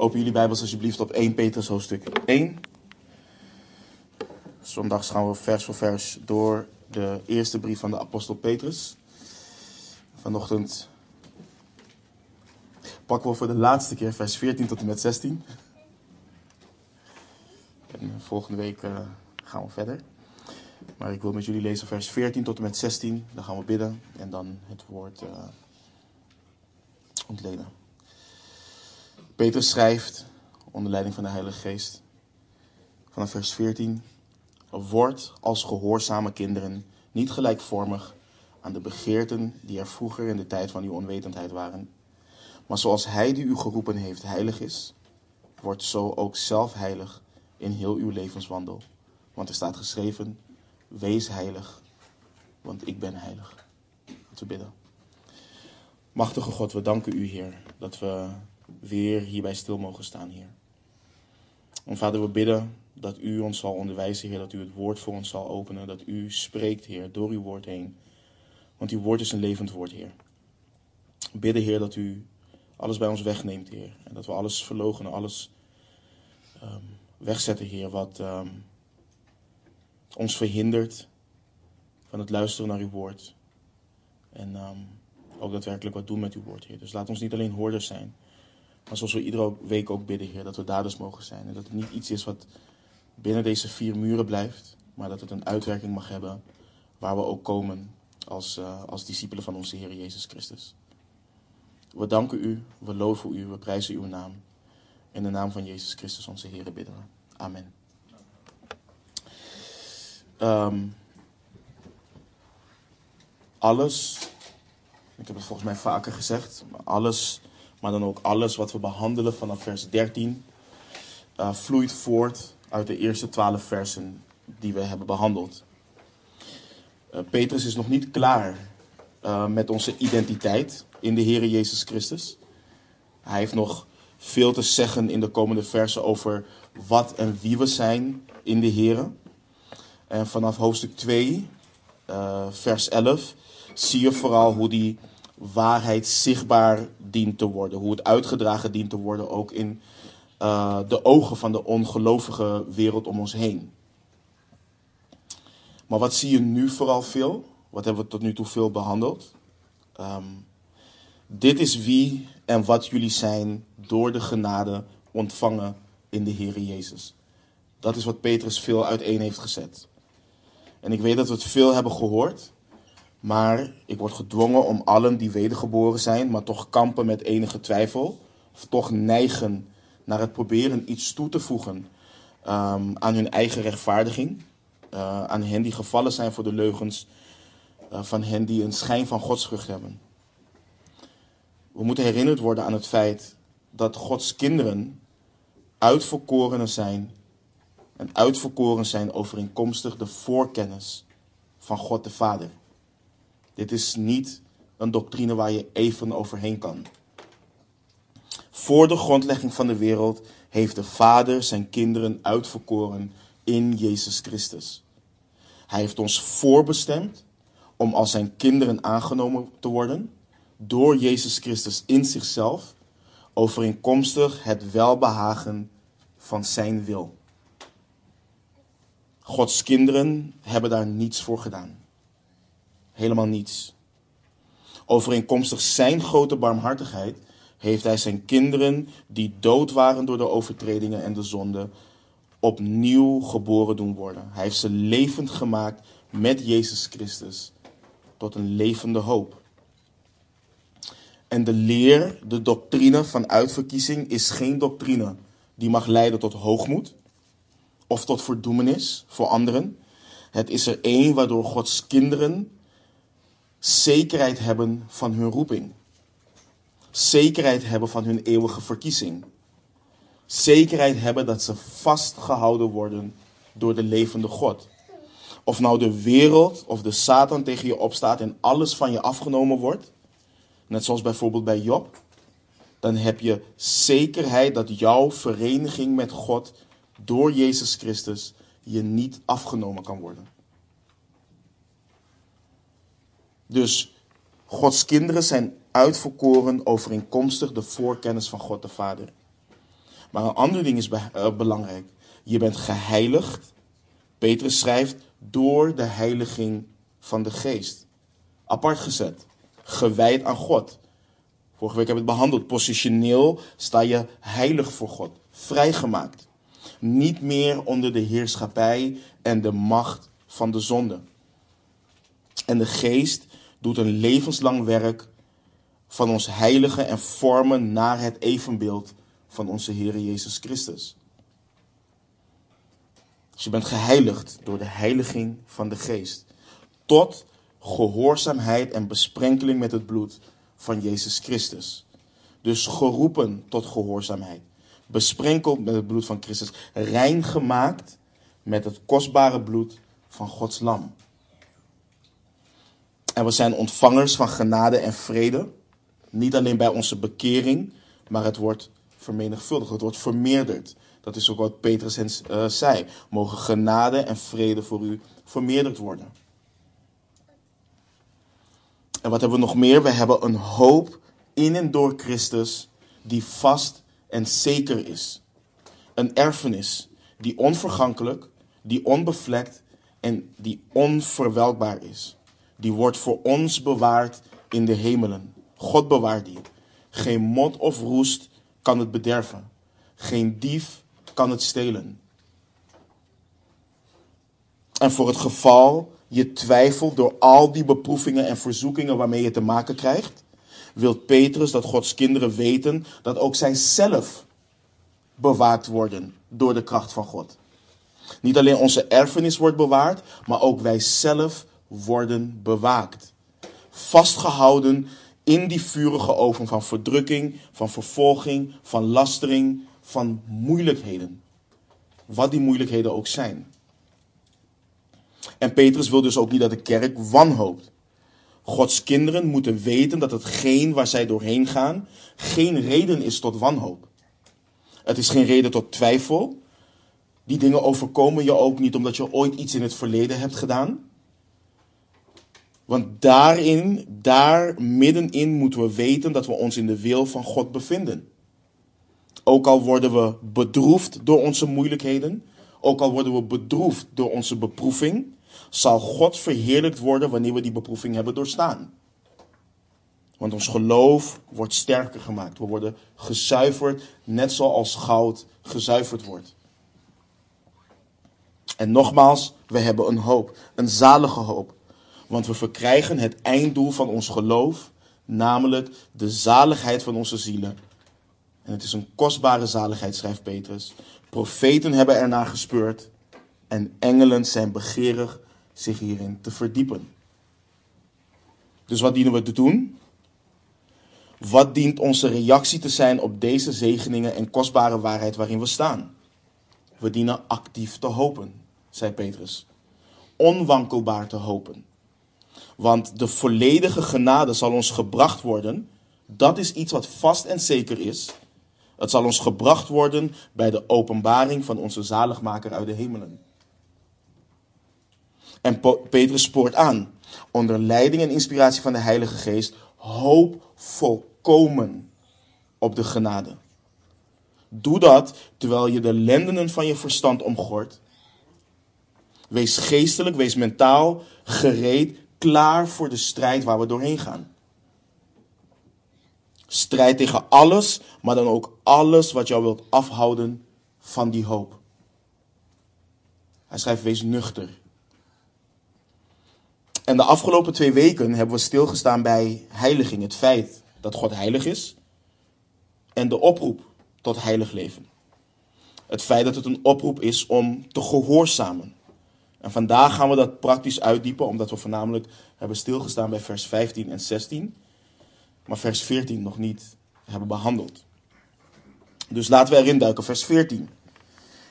Open jullie Bijbels alsjeblieft op 1 Petrus hoofdstuk 1. Zondags gaan we vers voor vers door de eerste brief van de apostel Petrus. Vanochtend pakken we voor de laatste keer vers 14 tot en met 16. En volgende week uh, gaan we verder. Maar ik wil met jullie lezen vers 14 tot en met 16. Dan gaan we bidden en dan het woord uh, ontleden. Petrus schrijft onder leiding van de Heilige Geest vanaf vers 14. Word als gehoorzame kinderen niet gelijkvormig aan de begeerten die er vroeger in de tijd van uw onwetendheid waren. Maar zoals Hij die u geroepen heeft heilig is, wordt zo ook zelf heilig in heel uw levenswandel. Want er staat geschreven, wees heilig, want ik ben heilig. Te bidden. Machtige God, we danken u, Heer, dat we weer hierbij stil mogen staan, Heer. En Vader, we bidden dat u ons zal onderwijzen, Heer, dat u het woord voor ons zal openen, dat u spreekt, Heer, door uw woord heen. Want uw woord is een levend woord, Heer. We bidden, Heer, dat u alles bij ons wegneemt, Heer. En dat we alles verlogenen, alles um, wegzetten, Heer, wat um, ons verhindert van het luisteren naar uw woord. En um, ook daadwerkelijk wat doen met uw woord, Heer. Dus laat ons niet alleen hoorders zijn, maar zoals we iedere week ook bidden, Heer, dat we daders mogen zijn. En dat het niet iets is wat binnen deze vier muren blijft, maar dat het een uitwerking mag hebben waar we ook komen als, uh, als discipelen van onze Heer Jezus Christus. We danken u, we loven u, we prijzen uw naam. In de naam van Jezus Christus, onze Heer, bidden we. Amen. Um, alles, ik heb het volgens mij vaker gezegd, maar alles, maar dan ook alles wat we behandelen vanaf vers 13, uh, vloeit voort uit de eerste twaalf versen die we hebben behandeld. Uh, Petrus is nog niet klaar uh, met onze identiteit in de Heer Jezus Christus. Hij heeft nog veel te zeggen in de komende versen over wat en wie we zijn in de Heer. En vanaf hoofdstuk 2, uh, vers 11, zie je vooral hoe die waarheid zichtbaar dient te worden. Hoe het uitgedragen dient te worden, ook in uh, de ogen van de ongelovige wereld om ons heen. Maar wat zie je nu vooral veel? Wat hebben we tot nu toe veel behandeld? Um, dit is wie en wat jullie zijn door de genade ontvangen in de Heer Jezus. Dat is wat Petrus veel uiteen heeft gezet. En ik weet dat we het veel hebben gehoord, maar ik word gedwongen om allen die wedergeboren zijn, maar toch kampen met enige twijfel, of toch neigen naar het proberen iets toe te voegen um, aan hun eigen rechtvaardiging, uh, aan hen die gevallen zijn voor de leugens uh, van hen die een schijn van godsvrucht hebben. We moeten herinnerd worden aan het feit dat Gods kinderen uitverkorenen zijn. En uitverkoren zijn overeenkomstig de voorkennis van God de Vader. Dit is niet een doctrine waar je even overheen kan. Voor de grondlegging van de wereld heeft de Vader zijn kinderen uitverkoren in Jezus Christus. Hij heeft ons voorbestemd om als zijn kinderen aangenomen te worden door Jezus Christus in zichzelf, overeenkomstig het welbehagen van zijn wil. Gods kinderen hebben daar niets voor gedaan. Helemaal niets. Overeenkomstig zijn grote barmhartigheid heeft hij zijn kinderen die dood waren door de overtredingen en de zonde opnieuw geboren doen worden. Hij heeft ze levend gemaakt met Jezus Christus tot een levende hoop. En de leer, de doctrine van uitverkiezing is geen doctrine die mag leiden tot hoogmoed of tot verdoemenis voor anderen. Het is er één waardoor Gods kinderen zekerheid hebben van hun roeping. Zekerheid hebben van hun eeuwige verkiezing. Zekerheid hebben dat ze vastgehouden worden door de levende God. Of nou de wereld of de Satan tegen je opstaat en alles van je afgenomen wordt net zoals bijvoorbeeld bij Job, dan heb je zekerheid dat jouw vereniging met God door Jezus Christus je niet afgenomen kan worden. Dus Gods kinderen zijn uitverkoren overeenkomstig de voorkennis van God de Vader. Maar een ander ding is eh, belangrijk. Je bent geheiligd, Petrus schrijft, door de heiliging van de geest. Apart gezet, gewijd aan God. Vorige week hebben we het behandeld. Positioneel sta je heilig voor God, vrijgemaakt. Niet meer onder de heerschappij en de macht van de zonde. En de geest doet een levenslang werk van ons heiligen en vormen naar het evenbeeld van onze Heer Jezus Christus. Dus je bent geheiligd door de heiliging van de geest. Tot gehoorzaamheid en besprenkeling met het bloed van Jezus Christus. Dus geroepen tot gehoorzaamheid. Besprenkeld met het bloed van Christus. Rein gemaakt met het kostbare bloed van Gods lam. En we zijn ontvangers van genade en vrede. Niet alleen bij onze bekering, maar het wordt vermenigvuldigd. Het wordt vermeerderd. Dat is ook wat Petrus hen, uh, zei. Mogen genade en vrede voor u vermeerderd worden. En wat hebben we nog meer? We hebben een hoop in en door Christus die vast en zeker is. Een erfenis die onvergankelijk, die onbevlekt en die onverwelkbaar is. Die wordt voor ons bewaard in de hemelen. God bewaart die. Geen mot of roest kan het bederven. Geen dief kan het stelen. En voor het geval je twijfelt door al die beproevingen en verzoekingen waarmee je te maken krijgt, wil Petrus dat Gods kinderen weten dat ook zij zelf bewaakt worden door de kracht van God. Niet alleen onze erfenis wordt bewaard, maar ook wij zelf worden bewaakt. Vastgehouden in die vurige oven van verdrukking, van vervolging, van lastering, van moeilijkheden. Wat die moeilijkheden ook zijn. En Petrus wil dus ook niet dat de kerk wanhoopt. Gods kinderen moeten weten dat hetgeen waar zij doorheen gaan geen reden is tot wanhoop. Het is geen reden tot twijfel. Die dingen overkomen je ook niet omdat je ooit iets in het verleden hebt gedaan. Want daarin, daar middenin moeten we weten dat we ons in de wil van God bevinden. Ook al worden we bedroefd door onze moeilijkheden, ook al worden we bedroefd door onze beproeving, zal God verheerlijkt worden wanneer we die beproeving hebben doorstaan. Want ons geloof wordt sterker gemaakt. We worden gezuiverd, net zoals goud gezuiverd wordt. En nogmaals, we hebben een hoop, een zalige hoop. Want we verkrijgen het einddoel van ons geloof, namelijk de zaligheid van onze zielen. En het is een kostbare zaligheid, schrijft Petrus. Profeten hebben ernaar gespeurd en engelen zijn begeerig zich hierin te verdiepen. Dus wat dienen we te doen? Wat dient onze reactie te zijn op deze zegeningen en kostbare waarheid waarin we staan? We dienen actief te hopen, zei Petrus. Onwankelbaar te hopen. Want de volledige genade zal ons gebracht worden. Dat is iets wat vast en zeker is. Het zal ons gebracht worden bij de openbaring van onze zaligmaker uit de hemelen. En Petrus spoort aan, onder leiding en inspiratie van de Heilige Geest, hoop volkomen op de genade. Doe dat terwijl je de lendenen van je verstand omgort. Wees geestelijk, wees mentaal gereed, klaar voor de strijd waar we doorheen gaan. Strijd tegen alles, maar dan ook alles wat jou wilt afhouden van die hoop. Hij schrijft: wees nuchter. En de afgelopen twee weken hebben we stilgestaan bij heiliging. Het feit dat God heilig is. En de oproep tot heilig leven. Het feit dat het een oproep is om te gehoorzamen. En vandaag gaan we dat praktisch uitdiepen, omdat we voornamelijk hebben stilgestaan bij vers 15 en 16. Maar vers 14 nog niet hebben behandeld. Dus laten we erin duiken. Vers 14.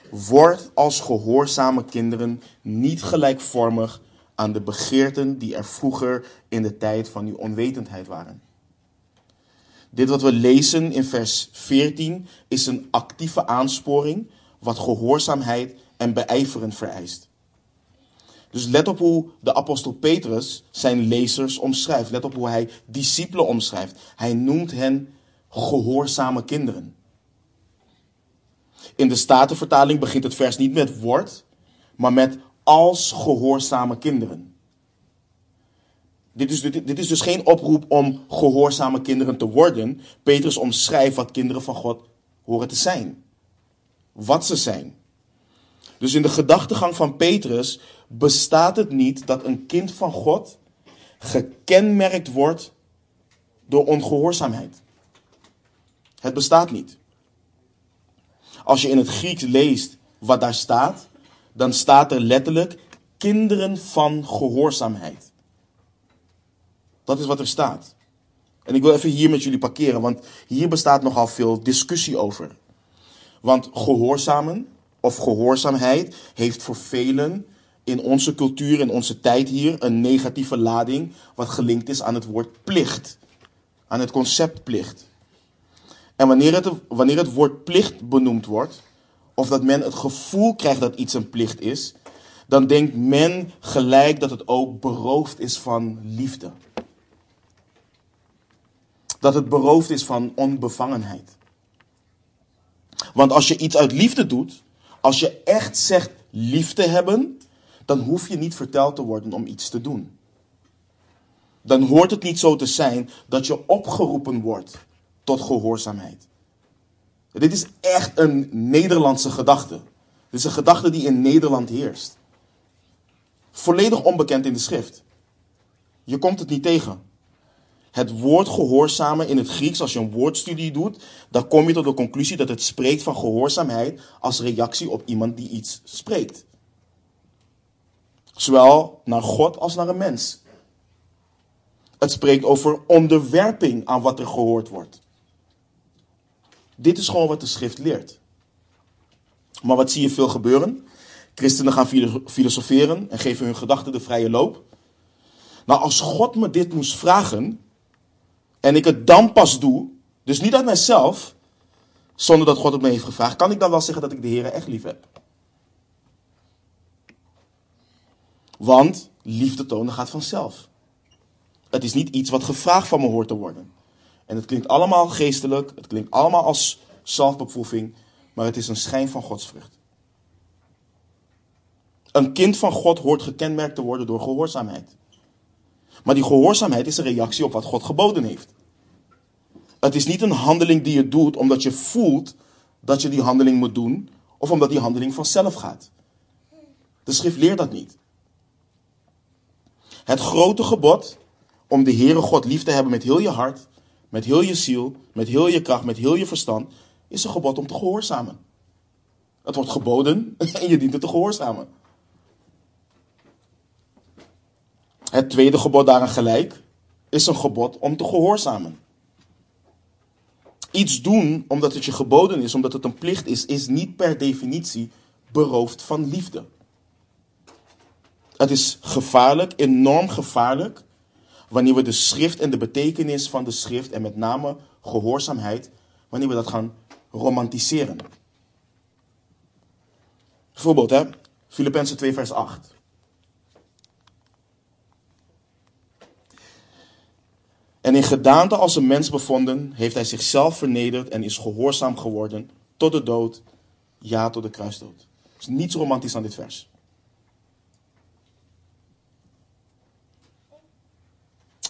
Word als gehoorzame kinderen niet gelijkvormig aan de begeerten die er vroeger in de tijd van uw onwetendheid waren. Dit wat we lezen in vers 14 is een actieve aansporing wat gehoorzaamheid en beijveren vereist. Dus let op hoe de apostel Petrus zijn lezers omschrijft. Let op hoe hij discipelen omschrijft. Hij noemt hen gehoorzame kinderen. In de Statenvertaling begint het vers niet met wordt, maar met als gehoorzame kinderen. Dit is, dit is dus geen oproep om gehoorzame kinderen te worden. Petrus omschrijft wat kinderen van God horen te zijn. Wat ze zijn. Dus in de gedachtegang van Petrus bestaat het niet dat een kind van God gekenmerkt wordt door ongehoorzaamheid. Het bestaat niet. Als je in het Grieks leest wat daar staat, dan staat er letterlijk kinderen van gehoorzaamheid. Dat is wat er staat. En ik wil even hier met jullie parkeren, want hier bestaat nogal veel discussie over. Want gehoorzamen of gehoorzaamheid heeft voor velen in onze cultuur, in onze tijd hier, een negatieve lading, wat gelinkt is aan het woord plicht, aan het concept plicht. En wanneer het, wanneer het woord plicht benoemd wordt, of dat men het gevoel krijgt dat iets een plicht is, dan denkt men gelijk dat het ook beroofd is van liefde. Dat het beroofd is van onbevangenheid. Want als je iets uit liefde doet, als je echt zegt lief te hebben, dan hoef je niet verteld te worden om iets te doen. Dan hoort het niet zo te zijn dat je opgeroepen wordt tot gehoorzaamheid. Dit is echt een Nederlandse gedachte. Dit is een gedachte die in Nederland heerst. Volledig onbekend in de schrift. Je komt het niet tegen. Het woord gehoorzamen in het Grieks, als je een woordstudie doet, dan kom je tot de conclusie dat het spreekt van gehoorzaamheid als reactie op iemand die iets spreekt. Zowel naar God als naar een mens. Het spreekt over onderwerping aan wat er gehoord wordt. Dit is gewoon wat de schrift leert. Maar wat zie je veel gebeuren? Christenen gaan filosoferen en geven hun gedachten de vrije loop. Nou, als God me dit moest vragen en ik het dan pas doe, dus niet uit mijzelf, zonder dat God het me heeft gevraagd, kan ik dan wel zeggen dat ik de Heer echt lief heb? Want liefde tonen gaat vanzelf. Het is niet iets wat gevraagd van me hoort te worden. En het klinkt allemaal geestelijk, het klinkt allemaal als zelfbeproeving, maar het is een schijn van godsvrucht. Een kind van God hoort gekenmerkt te worden door gehoorzaamheid. Maar die gehoorzaamheid is een reactie op wat God geboden heeft. Het is niet een handeling die je doet omdat je voelt dat je die handeling moet doen, of omdat die handeling vanzelf gaat. De schrift leert dat niet. Het grote gebod om de Heere God lief te hebben met heel je hart, met heel je ziel, met heel je kracht, met heel je verstand, is een gebod om te gehoorzamen. Het wordt geboden en je dient het te gehoorzamen. Het tweede gebod daaraan gelijk is een gebod om te gehoorzamen. Iets doen omdat het je geboden is, omdat het een plicht is, is niet per definitie beroofd van liefde. Het is gevaarlijk, enorm gevaarlijk, wanneer we de schrift en de betekenis van de schrift en met name gehoorzaamheid, wanneer we dat gaan romantiseren. Bijvoorbeeld, hè, Filippenzen 2 vers 8. En in gedaante als een mens bevonden, heeft hij zichzelf vernederd en is gehoorzaam geworden tot de dood, ja tot de kruisdood. Er is niets romantisch aan dit vers.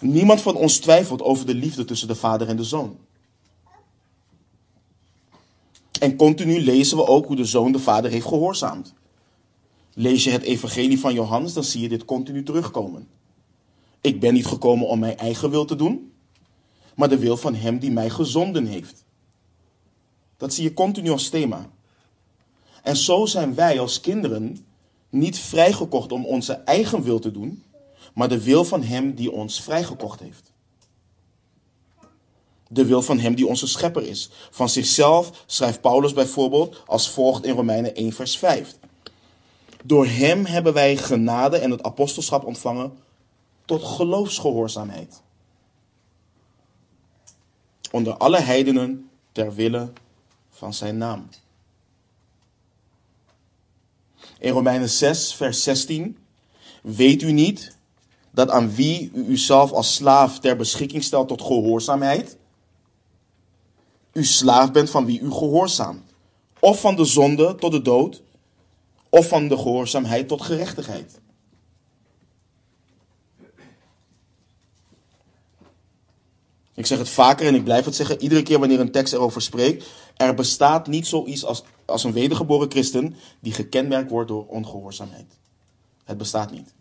Niemand van ons twijfelt over de liefde tussen de vader en de zoon. En continu lezen we ook hoe de zoon de vader heeft gehoorzaamd. Lees je het evangelie van Johannes, dan zie je dit continu terugkomen. Ik ben niet gekomen om mijn eigen wil te doen, maar de wil van hem die mij gezonden heeft. Dat zie je continu als thema. En zo zijn wij als kinderen niet vrijgekocht om onze eigen wil te doen, maar de wil van Hem die ons vrijgekocht heeft. De wil van Hem die onze schepper is. Van zichzelf schrijft Paulus bijvoorbeeld als volgt in Romeinen 1, vers 5. Door Hem hebben wij genade en het apostelschap ontvangen tot geloofsgehoorzaamheid. Onder alle heidenen ter wille van Zijn naam. In Romeinen 6, vers 16. Weet u niet dat aan wie u uzelf als slaaf ter beschikking stelt tot gehoorzaamheid, u slaaf bent van wie u gehoorzaamt, Of van de zonde tot de dood, of van de gehoorzaamheid tot gerechtigheid. Ik zeg het vaker en ik blijf het zeggen, iedere keer wanneer een tekst erover spreekt. Er bestaat niet zoiets als, als een wedergeboren christen die gekenmerkt wordt door ongehoorzaamheid. Het bestaat niet.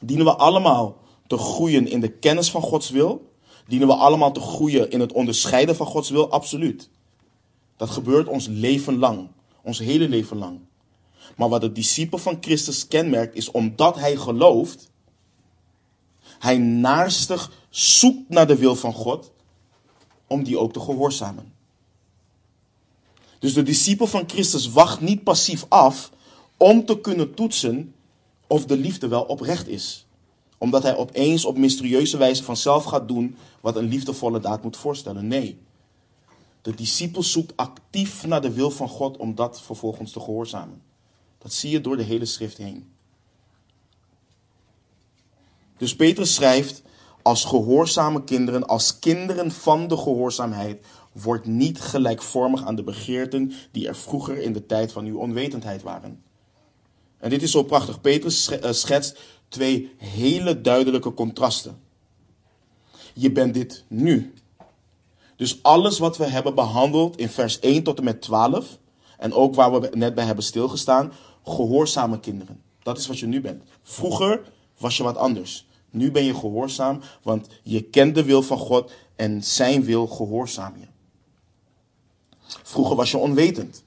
Dienen we allemaal te groeien in de kennis van Gods wil? Dienen we allemaal te groeien in het onderscheiden van Gods wil? Absoluut. Dat gebeurt ons leven lang, ons hele leven lang. Maar wat de discipel van Christus kenmerkt is omdat hij gelooft, hij naarstig zoekt naar de wil van God om die ook te gehoorzamen. Dus de discipel van Christus wacht niet passief af om te kunnen toetsen of de liefde wel oprecht is. Omdat hij opeens op mysterieuze wijze vanzelf gaat doen wat een liefdevolle daad moet voorstellen. Nee. De discipel zoekt actief naar de wil van God om dat vervolgens te gehoorzamen. Dat zie je door de hele schrift heen. Dus Petrus schrijft, als gehoorzame kinderen, als kinderen van de gehoorzaamheid, wordt niet gelijkvormig aan de begeerten die er vroeger in de tijd van uw onwetendheid waren. En dit is zo prachtig. Petrus eh, schetst twee hele duidelijke contrasten. Je bent dit nu. Dus alles wat we hebben behandeld in vers 1 tot en met 12, en ook waar we net bij hebben stilgestaan, gehoorzame kinderen. Dat is wat je nu bent. Vroeger was je wat anders. Nu ben je gehoorzaam, want je kent de wil van God en zijn wil gehoorzaam je. Vroeger was je onwetend.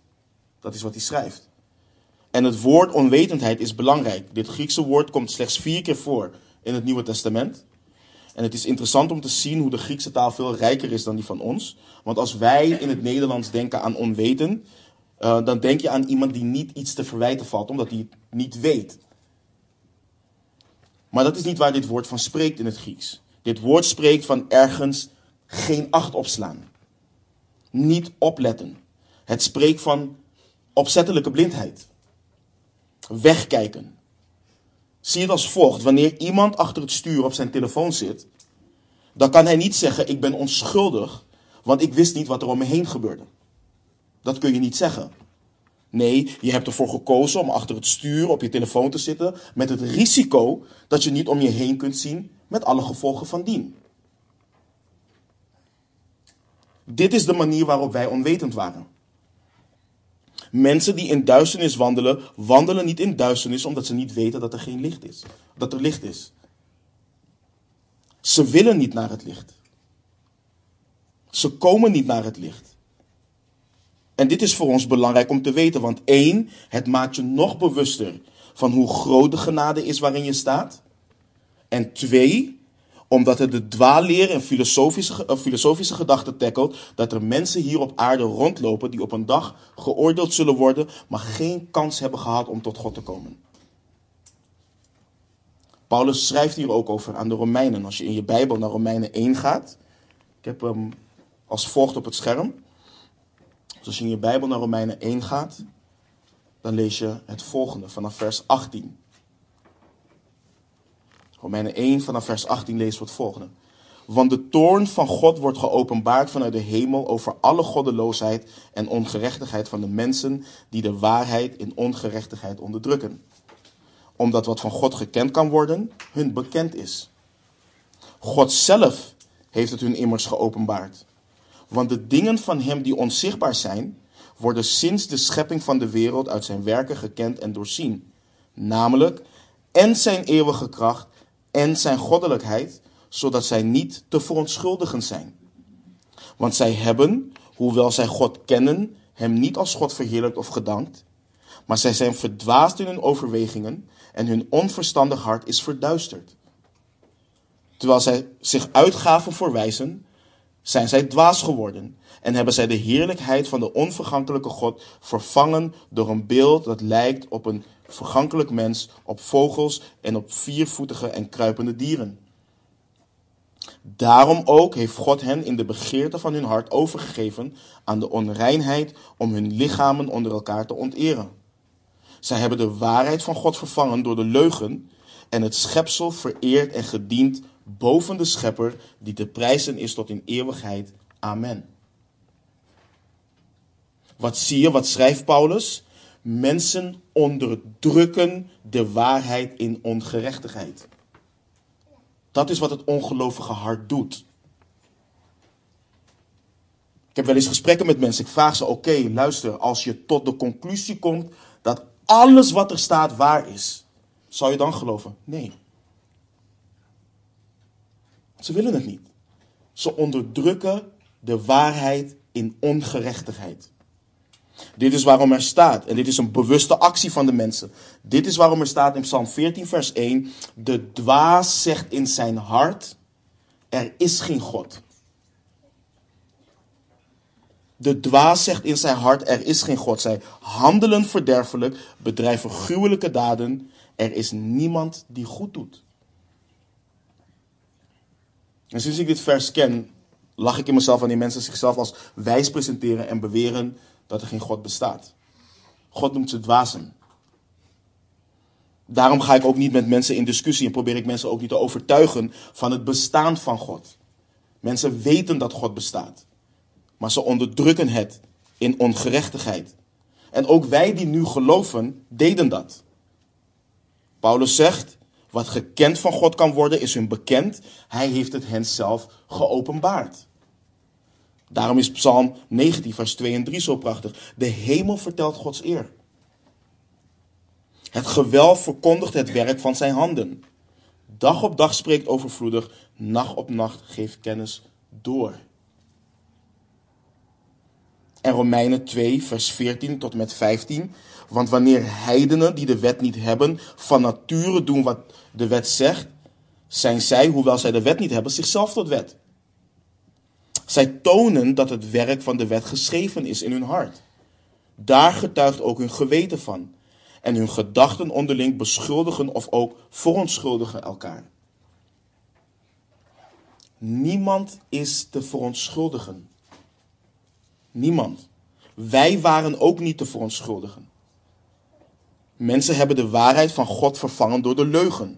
Dat is wat hij schrijft. En het woord onwetendheid is belangrijk. Dit Griekse woord komt slechts vier keer voor in het Nieuwe Testament. En het is interessant om te zien hoe de Griekse taal veel rijker is dan die van ons. Want als wij in het Nederlands denken aan onweten, uh, dan denk je aan iemand die niet iets te verwijten valt, omdat hij het niet weet. Maar dat is niet waar dit woord van spreekt in het Grieks. Dit woord spreekt van ergens geen acht opslaan. Niet opletten. Het spreekt van opzettelijke blindheid. Wegkijken. Zie het als volgt. Wanneer iemand achter het stuur op zijn telefoon zit, dan kan hij niet zeggen: Ik ben onschuldig, want ik wist niet wat er om me heen gebeurde. Dat kun je niet zeggen. Nee, je hebt ervoor gekozen om achter het stuur op je telefoon te zitten met het risico dat je niet om je heen kunt zien met alle gevolgen van dien. Dit is de manier waarop wij onwetend waren. Mensen die in duisternis wandelen, wandelen niet in duisternis omdat ze niet weten dat er geen licht is. Dat er licht is. Ze willen niet naar het licht. Ze komen niet naar het licht. En dit is voor ons belangrijk om te weten, want één, het maakt je nog bewuster van hoe groot de genade is waarin je staat. En twee, omdat het de dwaalleer en filosofische, filosofische gedachten tackelt dat er mensen hier op aarde rondlopen die op een dag geoordeeld zullen worden, maar geen kans hebben gehad om tot God te komen. Paulus schrijft hier ook over aan de Romeinen. Als je in je Bijbel naar Romeinen 1 gaat, ik heb hem als volgt op het scherm. Dus als je in je Bijbel naar Romeinen 1 gaat, dan lees je het volgende vanaf vers 18. Romeinen 1 vanaf vers 18 lezen we het volgende. Want de toorn van God wordt geopenbaard vanuit de hemel over alle goddeloosheid en ongerechtigheid van de mensen die de waarheid in ongerechtigheid onderdrukken. Omdat wat van God gekend kan worden, hun bekend is. God zelf heeft het hun immers geopenbaard. Want de dingen van Hem die onzichtbaar zijn, worden sinds de schepping van de wereld uit zijn werken gekend en doorzien. Namelijk, en zijn eeuwige kracht en zijn goddelijkheid, zodat zij niet te verontschuldigen zijn. Want zij hebben, hoewel zij God kennen, Hem niet als God verheerlijkt of gedankt, maar zij zijn verdwaasd in hun overwegingen en hun onverstandig hart is verduisterd. Terwijl zij zich uitgaven voor wijzen, zijn zij dwaas geworden en hebben zij de heerlijkheid van de onvergankelijke God vervangen door een beeld dat lijkt op een vergankelijk mens, op vogels en op viervoetige en kruipende dieren. Daarom ook heeft God hen in de begeerte van hun hart overgegeven aan de onreinheid om hun lichamen onder elkaar te onteren. Zij hebben de waarheid van God vervangen door de leugen en het schepsel vereerd en gediend boven de schepper die te prijzen is tot in eeuwigheid. Amen. Wat zie je? Wat schrijft Paulus? Mensen onderdrukken de waarheid in ongerechtigheid. Dat is wat het ongelovige hart doet. Ik heb wel eens gesprekken met mensen. Ik vraag ze: oké, luister, als je tot de conclusie komt dat alles wat er staat waar is, zou je dan geloven? Nee. Ze willen het niet. Ze onderdrukken de waarheid in ongerechtigheid. Dit is waarom er staat, en dit is een bewuste actie van de mensen. Dit is waarom er staat in Psalm 14, vers 1: De dwaas zegt in zijn hart: Er is geen God. De dwaas zegt in zijn hart: Er is geen God. Zij handelen verderfelijk, bedrijven gruwelijke daden. Er is niemand die goed doet. En sinds ik dit vers ken, lach ik in mezelf aan die mensen zichzelf als wijs presenteren en beweren dat er geen God bestaat. God noemt ze dwazen. Daarom ga ik ook niet met mensen in discussie en probeer ik mensen ook niet te overtuigen van het bestaan van God. Mensen weten dat God bestaat, maar ze onderdrukken het in ongerechtigheid. En ook wij die nu geloven, deden dat. Paulus zegt, wat gekend van God kan worden, is hun bekend. Hij heeft het hen zelf geopenbaard. Daarom is Psalm 19, vers 2 en 3 zo prachtig. De hemel vertelt Gods eer. Het gewelf verkondigt het werk van zijn handen. Dag op dag spreekt overvloedig, nacht op nacht geeft kennis door. En Romeinen 2, vers 14 tot met 15. Want wanneer heidenen die de wet niet hebben, van nature doen wat de wet zegt, zijn zij, hoewel zij de wet niet hebben, zichzelf tot wet. Zij tonen dat het werk van de wet geschreven is in hun hart. Daar getuigt ook hun geweten van. En hun gedachten onderling beschuldigen of ook verontschuldigen elkaar. Niemand is te verontschuldigen. Niemand. Wij waren ook niet te verontschuldigen. Mensen hebben de waarheid van God vervangen door de leugen.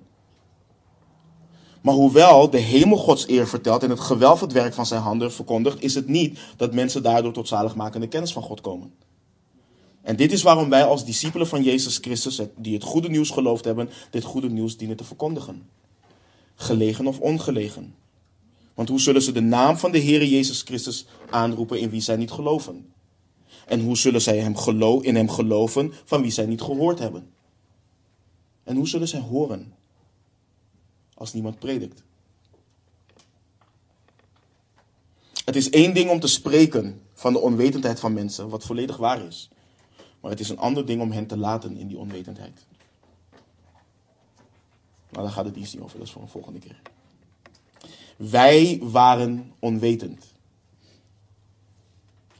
Maar hoewel de hemel Gods eer vertelt en het gewelf het werk van zijn handen verkondigt, is het niet dat mensen daardoor tot zaligmakende kennis van God komen. En dit is waarom wij als discipelen van Jezus Christus, die het goede nieuws geloofd hebben, dit goede nieuws dienen te verkondigen. Gelegen of ongelegen. Want hoe zullen ze de naam van de Heer Jezus Christus aanroepen in wie zij niet geloven? En hoe zullen zij hem gelo in hem geloven van wie zij niet gehoord hebben? En hoe zullen zij horen als niemand predikt? Het is één ding om te spreken van de onwetendheid van mensen, wat volledig waar is. Maar het is een ander ding om hen te laten in die onwetendheid. Nou, daar gaat het dienst niet over, dat is voor een volgende keer. Wij waren onwetend.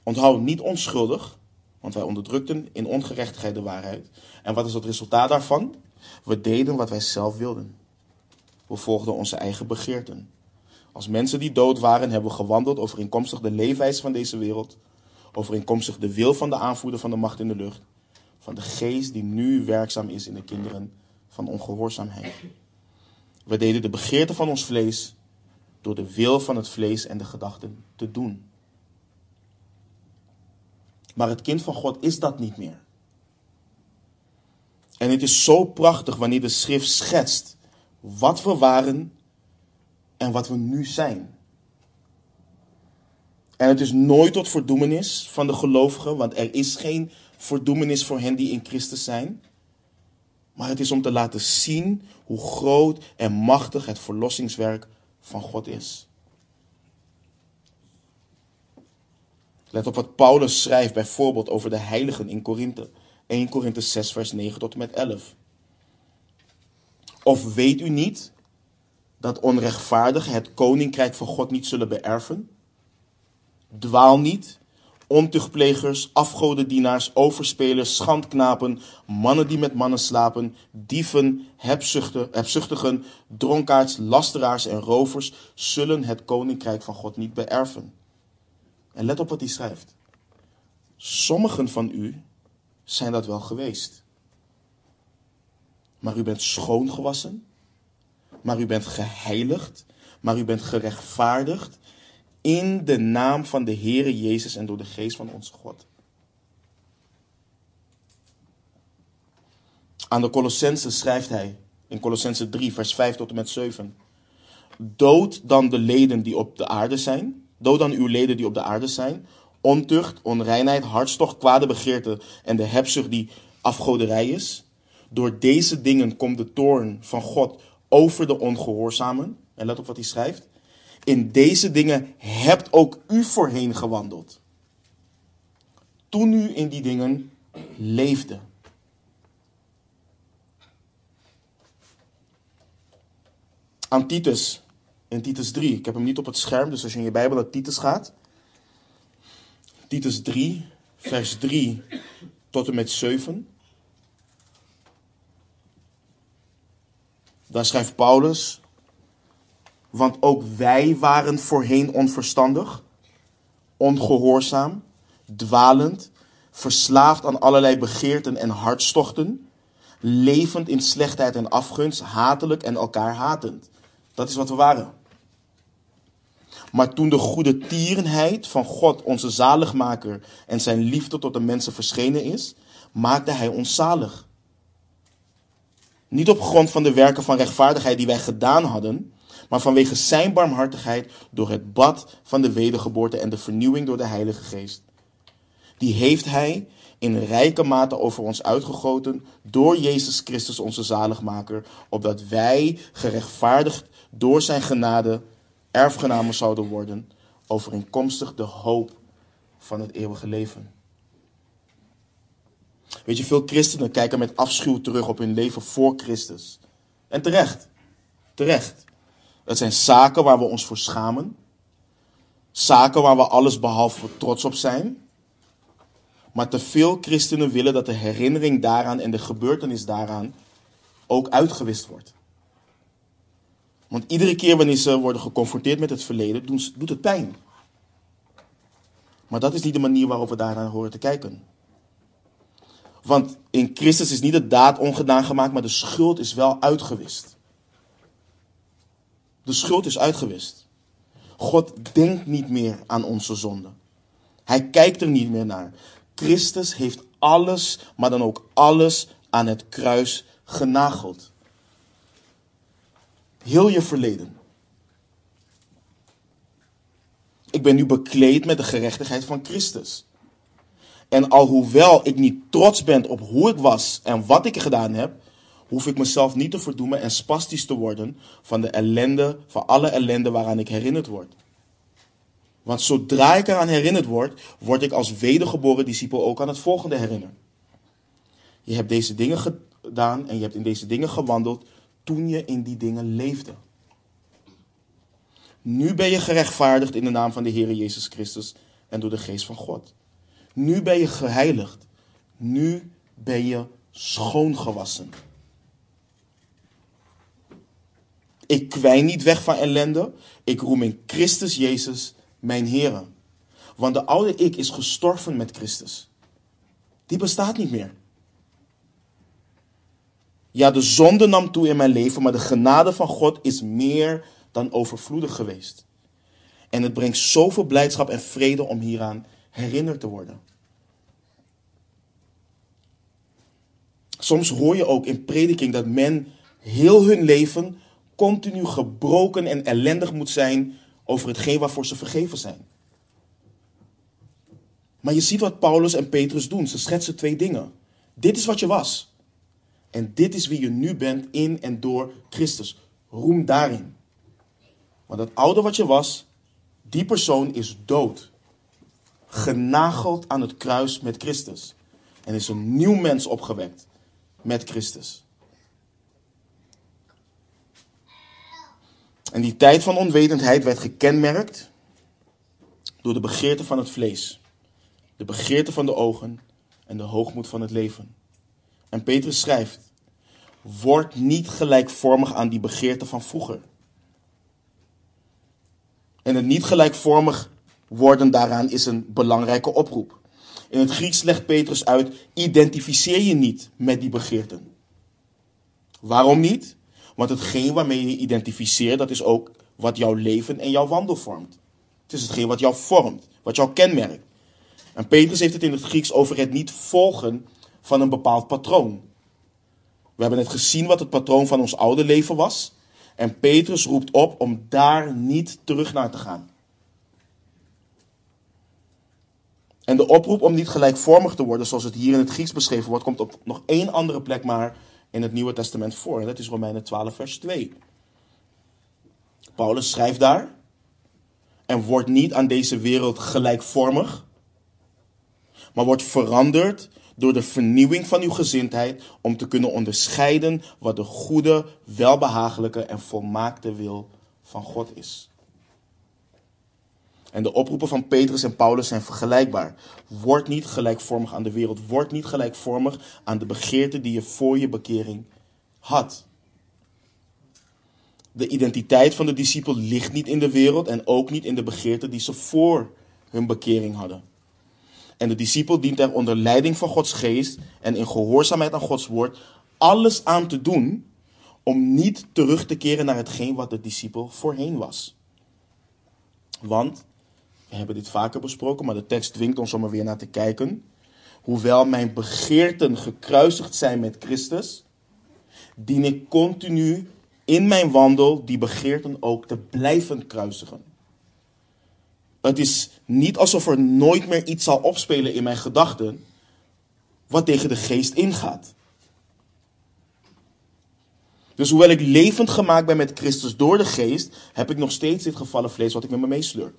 Onthoud niet onschuldig, want wij onderdrukten in ongerechtigheid de waarheid. En wat is het resultaat daarvan? We deden wat wij zelf wilden. We volgden onze eigen begeerten. Als mensen die dood waren, hebben we gewandeld overeenkomstig de leefwijze van deze wereld, overeenkomstig de wil van de aanvoerder van de macht in de lucht, van de geest die nu werkzaam is in de kinderen van ongehoorzaamheid. We deden de begeerte van ons vlees door de wil van het vlees en de gedachten te doen. Maar het kind van God is dat niet meer. En het is zo prachtig wanneer de schrift schetst wat we waren en wat we nu zijn. En het is nooit tot verdoemenis van de gelovigen, want er is geen verdoemenis voor hen die in Christus zijn. Maar het is om te laten zien hoe groot en machtig het verlossingswerk van God is. Let op wat Paulus schrijft bijvoorbeeld over de heiligen in Korinthe. 1 Korinthe 6 vers 9 tot en met 11. Of weet u niet dat onrechtvaardigen het koninkrijk van God niet zullen beërven? Dwaal niet, ontuchtplegers, afgodendienaars, overspelers, schandknapen, mannen die met mannen slapen, dieven, hebzuchtigen, dronkaards, lasteraars en rovers zullen het koninkrijk van God niet beërven. En let op wat hij schrijft. Sommigen van u zijn dat wel geweest. Maar u bent schoongewassen. Maar u bent geheiligd. Maar u bent gerechtvaardigd in de naam van de Heere Jezus en door de geest van onze God. Aan de Colossense schrijft hij in Colossense 3, vers 5 tot en met 7. Dood dan de leden die op de aarde zijn. Dood dan uw leden die op de aarde zijn. Ontucht, onreinheid, hartstocht, kwade begeerte en de hebzucht die afgoderij is. Door deze dingen komt de toorn van God over de ongehoorzamen. En let op wat hij schrijft in deze dingen hebt ook u voorheen gewandeld. Toen u in die dingen leefde. Aan Titus, in Titus 3. Ik heb hem niet op het scherm, dus als je in je Bijbel naar Titus gaat. Titus 3, vers 3 tot en met 7. Daar schrijft Paulus. Want ook wij waren voorheen onverstandig, ongehoorzaam, dwalend, verslaafd aan allerlei begeerten en hartstochten, levend in slechtheid en afgunst, hatelijk en elkaar hatend. Dat is wat we waren. Maar toen de goede tierenheid van God, onze zaligmaker, en zijn liefde tot de mensen verschenen is, maakte hij ons zalig. Niet op grond van de werken van rechtvaardigheid die wij gedaan hadden, maar vanwege zijn barmhartigheid door het bad van de wedergeboorte en de vernieuwing door de Heilige Geest. Die heeft hij in rijke mate over ons uitgegoten door Jezus Christus onze zaligmaker, opdat wij gerechtvaardigd door zijn genade erfgenamen zouden worden, overeenkomstig de hoop van het eeuwige leven. Weet je, veel christenen kijken met afschuw terug op hun leven voor Christus. En terecht. Terecht. Het zijn zaken waar we ons voor schamen. Zaken waar we alles behalve trots op zijn. Maar te veel christenen willen dat de herinnering daaraan en de gebeurtenis daaraan ook uitgewist wordt. Want iedere keer wanneer ze worden geconfronteerd met het verleden, doet het pijn. Maar dat is niet de manier waarop we daarnaar horen te kijken. Want in Christus is niet de daad ongedaan gemaakt, maar de schuld is wel uitgewist. De schuld is uitgewist. God denkt niet meer aan onze zonde. Hij kijkt er niet meer naar. Christus heeft alles, maar dan ook alles aan het kruis genageld. Heel je verleden. Ik ben nu bekleed met de gerechtigheid van Christus. En alhoewel ik niet trots ben op hoe ik was en wat ik gedaan heb, hoef ik mezelf niet te verdoemen en spastisch te worden van de ellende, van alle ellende waaraan ik herinnerd word. Want zodra ik eraan herinnerd word, word ik als wedergeboren discipel ook aan het volgende herinneren. Je hebt deze dingen gedaan en je hebt in deze dingen gewandeld toen je in die dingen leefde. Nu ben je gerechtvaardigd in de naam van de Heer Jezus Christus en door de geest van God. Nu ben je geheiligd. Nu ben je schoongewassen. Ik kwijn niet weg van ellende. Ik roem in Christus Jezus, mijn Heer. Want de oude ik is gestorven met Christus. Die bestaat niet meer. Ja, de zonde nam toe in mijn leven, maar de genade van God is meer dan overvloedig geweest. En het brengt zoveel blijdschap en vrede om hieraan herinnerd te worden. Soms hoor je ook in prediking dat men heel hun leven continu gebroken en ellendig moet zijn over hetgeen waarvoor ze vergeven zijn. Maar je ziet wat Paulus en Petrus doen. Ze schetsen twee dingen. Dit is wat je was. En dit is wie je nu bent in en door Christus. Roem daarin. Want dat oude wat je was, die persoon is dood. Genageld aan het kruis met Christus. En is een nieuw mens opgewekt met Christus. En die tijd van onwetendheid werd gekenmerkt door de begeerte van het vlees, de begeerte van de ogen en de hoogmoed van het leven. En Petrus schrijft: Word niet gelijkvormig aan die begeerte van vroeger. En het niet gelijkvormig worden daaraan is een belangrijke oproep. In het Grieks legt Petrus uit: identificeer je niet met die begeerten. Waarom niet? Want hetgeen waarmee je identificeert, dat is ook wat jouw leven en jouw wandel vormt. Het is hetgeen wat jou vormt, wat jou kenmerkt. En Petrus heeft het in het Grieks over het niet volgen van een bepaald patroon. We hebben net gezien wat het patroon van ons oude leven was. En Petrus roept op om daar niet terug naar te gaan. En de oproep om niet gelijkvormig te worden, zoals het hier in het Grieks beschreven wordt, komt op nog één andere plek maar in het Nieuwe Testament voor. En dat is Romeinen 12, vers 2. Paulus schrijft daar. En wordt niet aan deze wereld gelijkvormig, maar wordt veranderd door de vernieuwing van uw gezindheid om te kunnen onderscheiden wat de goede, welbehagelijke en volmaakte wil van God is. En de oproepen van Petrus en Paulus zijn vergelijkbaar. Word niet gelijkvormig aan de wereld. Word niet gelijkvormig aan de begeerte die je voor je bekering had. De identiteit van de discipel ligt niet in de wereld en ook niet in de begeerte die ze voor hun bekering hadden. En de discipel dient er onder leiding van Gods geest en in gehoorzaamheid aan Gods woord alles aan te doen om niet terug te keren naar hetgeen wat de discipel voorheen was. Want, we hebben dit vaker besproken, maar de tekst dwingt ons om er weer naar te kijken. Hoewel mijn begeerten gekruisigd zijn met Christus, dien ik continu in mijn wandel die begeerten ook te blijven kruisigen. Het is niet alsof er nooit meer iets zal opspelen in mijn gedachten wat tegen de geest ingaat. Dus hoewel ik levend gemaakt ben met Christus door de geest, heb ik nog steeds dit gevallen vlees wat ik met me meesleur.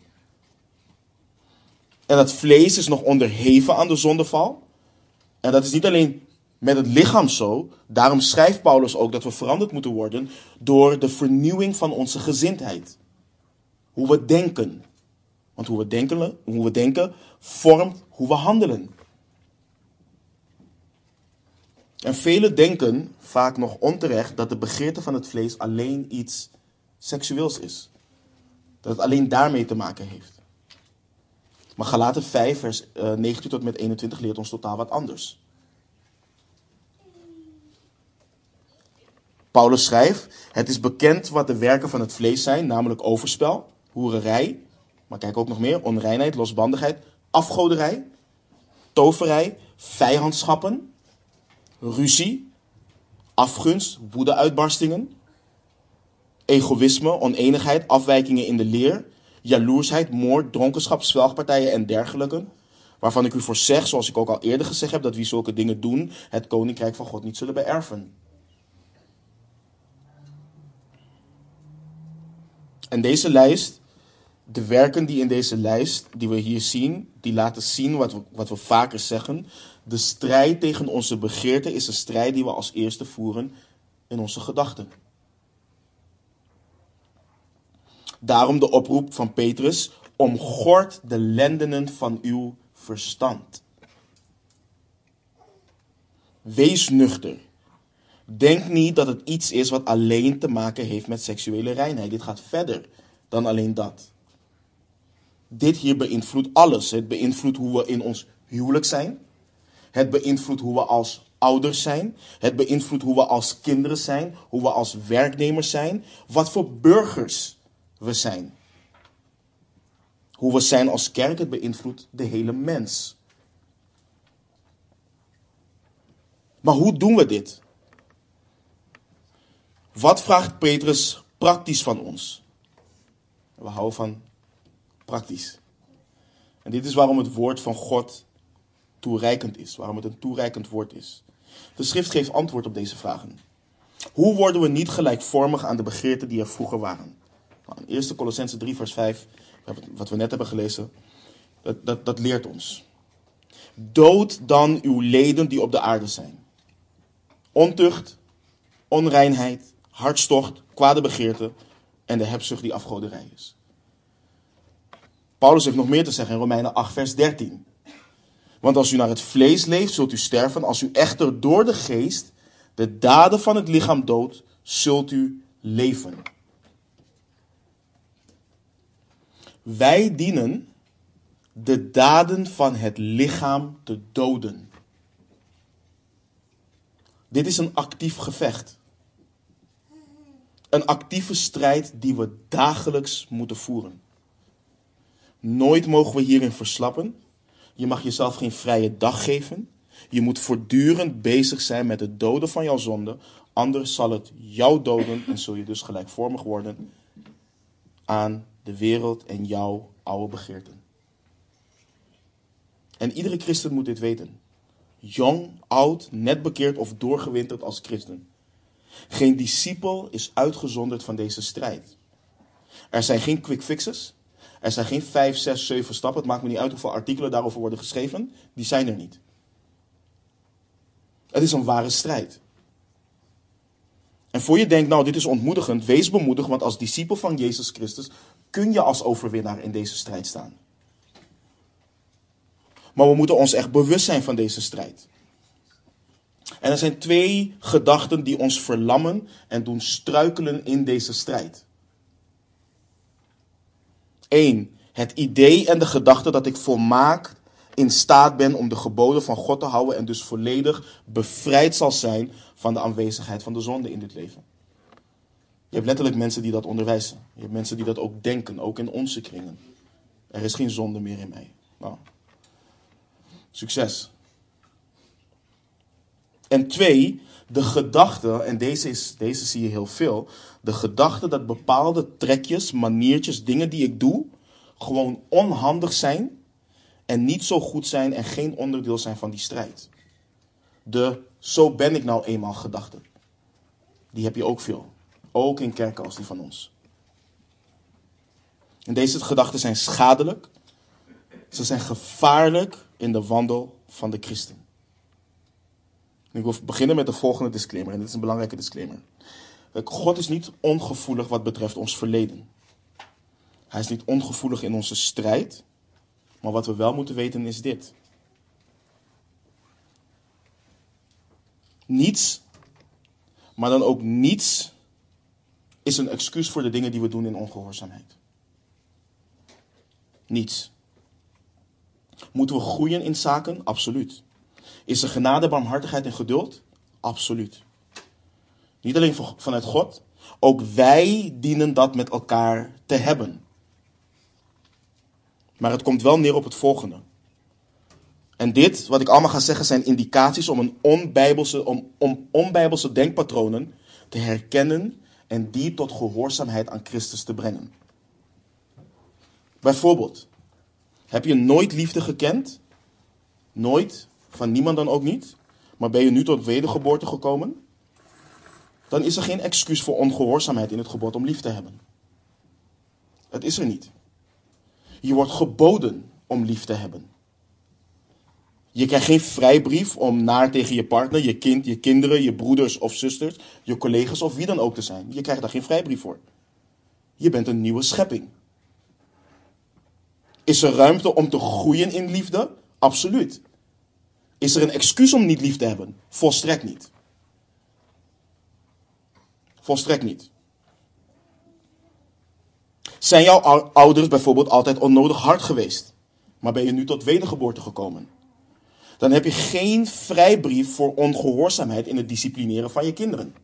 En dat vlees is nog onderheven aan de zondeval. En dat is niet alleen met het lichaam zo. Daarom schrijft Paulus ook dat we veranderd moeten worden door de vernieuwing van onze gezindheid. Hoe we denken. Want hoe we denken, hoe we denken vormt hoe we handelen. En velen denken, vaak nog onterecht, dat de begeerte van het vlees alleen iets seksueels is. Dat het alleen daarmee te maken heeft. Maar Galaten 5, vers 19 eh, tot met 21 leert ons totaal wat anders. Paulus schrijft: Het is bekend wat de werken van het vlees zijn, namelijk overspel, hoererij, maar kijk ook nog meer: onreinheid, losbandigheid, afgoderij, toverij, vijandschappen, ruzie, afgunst, woedeuitbarstingen, egoïsme, oneenigheid, afwijkingen in de leer, jaloersheid, moord, dronkenschap, zwelgpartijen en dergelijke. Waarvan ik u voor zeg, zoals ik ook al eerder gezegd heb, dat wie zulke dingen doen, het koninkrijk van God niet zullen beërven. En deze lijst, de werken die in deze lijst, die we hier zien, die laten zien wat we, wat we vaker zeggen. De strijd tegen onze begeerte is een strijd die we als eerste voeren in onze gedachten. Daarom de oproep van Petrus: omgord de lendenen van uw verstand. Wees nuchter. Denk niet dat het iets is wat alleen te maken heeft met seksuele reinheid. Dit gaat verder dan alleen dat. Dit hier beïnvloedt alles. Het beïnvloedt hoe we in ons huwelijk zijn. Het beïnvloedt hoe we als ouders zijn. Het beïnvloedt hoe we als kinderen zijn. Hoe we als werknemers zijn. Wat voor burgers we zijn. Hoe we zijn als kerk, het beïnvloedt de hele mens. Maar hoe doen we dit? Wat vraagt Petrus praktisch van ons? We houden van praktisch. En dit is waarom het woord van God toereikend is, waarom het een toereikend woord is. De schrift geeft antwoord op deze vragen. Hoe worden we niet gelijkvormig aan de begeerten die er vroeger waren? Nou, 1 Colossense 3 vers 5, wat we net hebben gelezen, dat, dat, dat leert ons. Dood dan uw leden die op de aarde zijn. Ontucht, onreinheid, hartstocht, kwade begeerte en de hebzucht die afgoderij is. Paulus heeft nog meer te zeggen in Romeinen 8, vers 13. Want als u naar het vlees leeft, zult u sterven. Als u echter door de geest de daden van het lichaam doodt, zult u leven. Wij dienen de daden van het lichaam te doden. Dit is een actief gevecht. Een actieve strijd die we dagelijks moeten voeren. Nooit mogen we hierin verslappen. Je mag jezelf geen vrije dag geven. Je moet voortdurend bezig zijn met het doden van jouw zonde. Anders zal het jou doden en zul je dus gelijkvormig worden aan de wereld en jouw oude begeerten. En iedere christen moet dit weten. Jong, oud, net bekeerd of doorgewinterd als christen. Geen discipel is uitgezonderd van deze strijd. Er zijn geen quick fixes. Er zijn geen 5, 6, 7 stappen. Het maakt me niet uit hoeveel artikelen daarover worden geschreven. Die zijn er niet. Het is een ware strijd. En voor je denkt, nou, dit is ontmoedigend, wees bemoedigd, want als discipel van Jezus Christus kun je als overwinnaar in deze strijd staan. Maar we moeten ons echt bewust zijn van deze strijd. En er zijn twee gedachten die ons verlammen en doen struikelen in deze strijd. Eén, het idee en de gedachte dat ik volmaakt in staat ben om de geboden van God te houden en dus volledig bevrijd zal zijn van de aanwezigheid van de zonde in dit leven. Je hebt letterlijk mensen die dat onderwijzen. Je hebt mensen die dat ook denken, ook in onze kringen. Er is geen zonde meer in mij. Nou, succes. En twee, de gedachte, en deze, is, deze zie je heel veel, de gedachte dat bepaalde trekjes, maniertjes, dingen die ik doe, gewoon onhandig zijn en niet zo goed zijn en geen onderdeel zijn van die strijd. De zo ben ik nou eenmaal gedachte. Die heb je ook veel. Ook in kerken als die van ons. En deze gedachten zijn schadelijk. Ze zijn gevaarlijk in de wandel van de christen. ik wil beginnen met de volgende disclaimer. En dit is een belangrijke disclaimer. God is niet ongevoelig wat betreft ons verleden. Hij is niet ongevoelig in onze strijd. Maar wat we wel moeten weten is dit. Niets, maar dan ook niets, is een excuus voor de dingen die we doen in ongehoorzaamheid. Niets. Moeten we groeien in zaken? Absoluut. Is er genade, barmhartigheid en geduld? Absoluut. Niet alleen vanuit God, ook wij dienen dat met elkaar te hebben. Maar het komt wel neer op het volgende. En dit, wat ik allemaal ga zeggen, zijn indicaties om, een onbijbelse, om, om onbijbelse denkpatronen te herkennen en die tot gehoorzaamheid aan Christus te brengen. Bijvoorbeeld, heb je nooit liefde gekend? Nooit, van niemand dan ook niet? Maar ben je nu tot wedergeboorte gekomen? Dan is er geen excuus voor ongehoorzaamheid in het gebod om lief te hebben. Het is er niet. Je wordt geboden om lief te hebben. Je krijgt geen vrijbrief om naar tegen je partner, je kind, je kinderen, je broeders of zusters, je collega's of wie dan ook te zijn. Je krijgt daar geen vrijbrief voor. Je bent een nieuwe schepping. Is er ruimte om te groeien in liefde? Absoluut. Is er een excuus om niet lief te hebben? Volstrekt niet. Volstrekt niet. Zijn jouw ouders bijvoorbeeld altijd onnodig hard geweest, maar ben je nu tot wedergeboorte gekomen? Dan heb je geen vrijbrief voor ongehoorzaamheid in het disciplineren van je kinderen.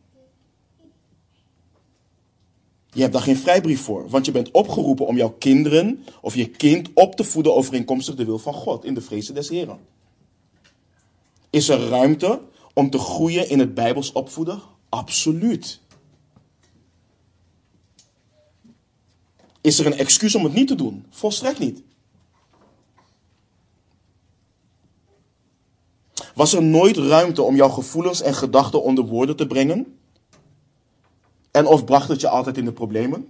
Je hebt daar geen vrijbrief voor, want je bent opgeroepen om jouw kinderen of je kind op te voeden overeenkomstig de wil van God in de vrezen des Heren. Is er ruimte om te groeien in het Bijbels opvoeden? Absoluut. Is er een excuus om het niet te doen? Volstrekt niet. Was er nooit ruimte om jouw gevoelens en gedachten onder woorden te brengen? En of bracht het je altijd in de problemen?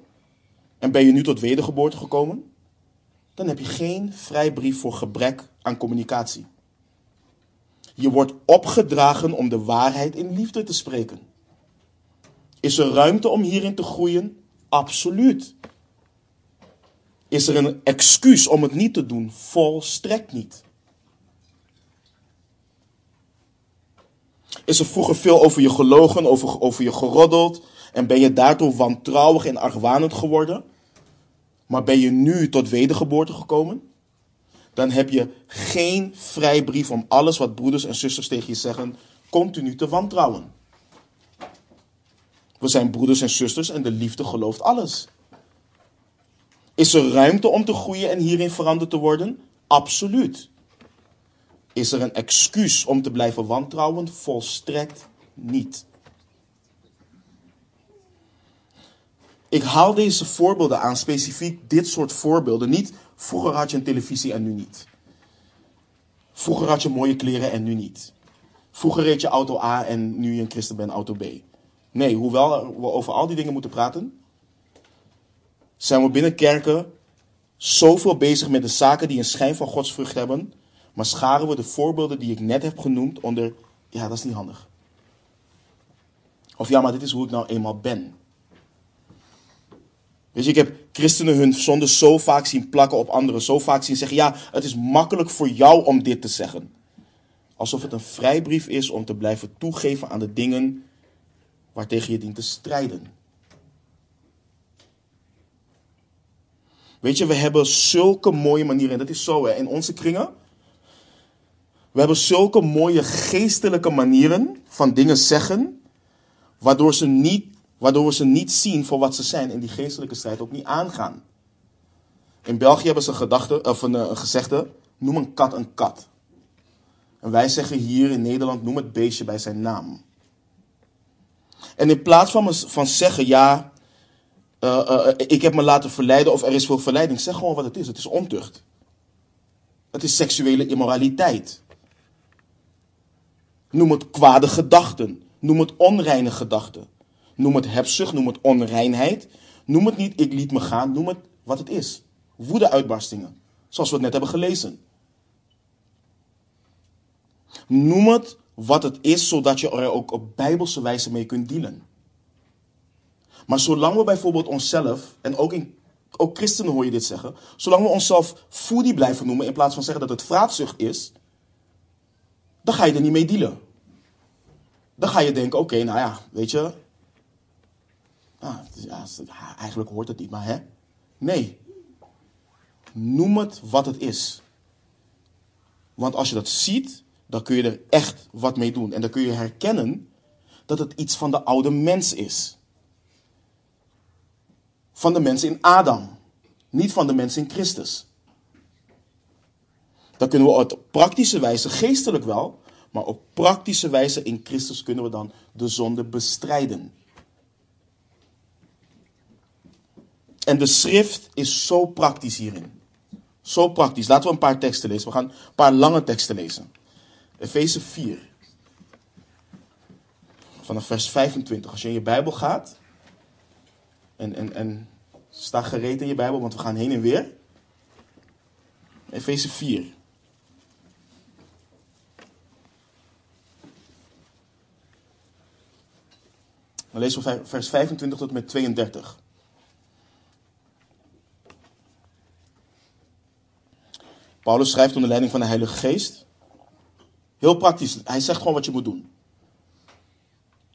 En ben je nu tot wedergeboorte gekomen? Dan heb je geen vrijbrief voor gebrek aan communicatie. Je wordt opgedragen om de waarheid in liefde te spreken. Is er ruimte om hierin te groeien? Absoluut. Is er een excuus om het niet te doen? Volstrekt niet. Is er vroeger veel over je gelogen, over, over je geroddeld? En ben je daardoor wantrouwig en argwanend geworden? Maar ben je nu tot wedergeboorte gekomen? Dan heb je geen vrijbrief om alles wat broeders en zusters tegen je zeggen continu te wantrouwen. We zijn broeders en zusters en de liefde gelooft alles. Is er ruimte om te groeien en hierin veranderd te worden? Absoluut. Is er een excuus om te blijven wantrouwen? Volstrekt niet. Ik haal deze voorbeelden aan, specifiek dit soort voorbeelden. Niet vroeger had je een televisie en nu niet. Vroeger had je mooie kleren en nu niet. Vroeger reed je auto A en nu je een christen bent auto B. Nee, hoewel we over al die dingen moeten praten, zijn we binnen kerken zoveel bezig met de zaken die een schijn van godsvrucht hebben, maar scharen we de voorbeelden die ik net heb genoemd onder, ja, dat is niet handig. Of ja, maar dit is hoe ik nou eenmaal ben. Je, ik heb christenen hun zonde zo vaak zien plakken op anderen, zo vaak zien zeggen, ja, het is makkelijk voor jou om dit te zeggen. Alsof het een vrijbrief is om te blijven toegeven aan de dingen waartegen je dient te strijden. Weet je, we hebben zulke mooie manieren, en dat is zo hè, in onze kringen. We hebben zulke mooie geestelijke manieren van dingen zeggen, waardoor, ze niet, waardoor we ze niet zien voor wat ze zijn en die geestelijke strijd ook niet aangaan. In België hebben ze een, gedachte, of een, een gezegde, noem een kat een kat. En wij zeggen hier in Nederland, noem het beestje bij zijn naam. En in plaats van, van zeggen, ja, uh, uh, ik heb me laten verleiden of er is veel verleiding, zeg gewoon wat het is. Het is ontucht. Het is seksuele immoraliteit. Noem het kwade gedachten. Noem het onreine gedachten. Noem het hebzucht, noem het onreinheid. Noem het niet ik liet me gaan, noem het wat het is. Woede-uitbarstingen, zoals we het net hebben gelezen. Noem het wat het is, zodat je er ook op bijbelse wijze mee kunt dealen. Maar zolang we bijvoorbeeld onszelf, en ook, ook christenen hoor je dit zeggen, zolang we onszelf foodie blijven noemen in plaats van zeggen dat het vraatzucht is, dan ga je er niet mee dealen. Dan ga je denken, oké, nou ja, weet je, eigenlijk hoort het niet, maar hè? Nee. Noem het wat het is. Want als je dat ziet, dan kun je er echt wat mee doen. En dan kun je herkennen dat het iets van de oude mens is. Van de mens in Adam, niet van de mens in Christus. Dan kunnen we op praktische wijze, geestelijk wel, maar op praktische wijze in Christus kunnen we dan de zonde bestrijden. En de schrift is zo praktisch hierin. Zo praktisch. Laten we een paar teksten lezen. We gaan een paar lange teksten lezen. Efeze 4. Vanaf vers 25. Als je in je Bijbel gaat. En, en, en sta gereed in je Bijbel, want we gaan heen en weer. Efeze 4. Dan lezen we vers 25 tot en met 32. Paulus schrijft onder leiding van de Heilige Geest. Heel praktisch, hij zegt gewoon wat je moet doen.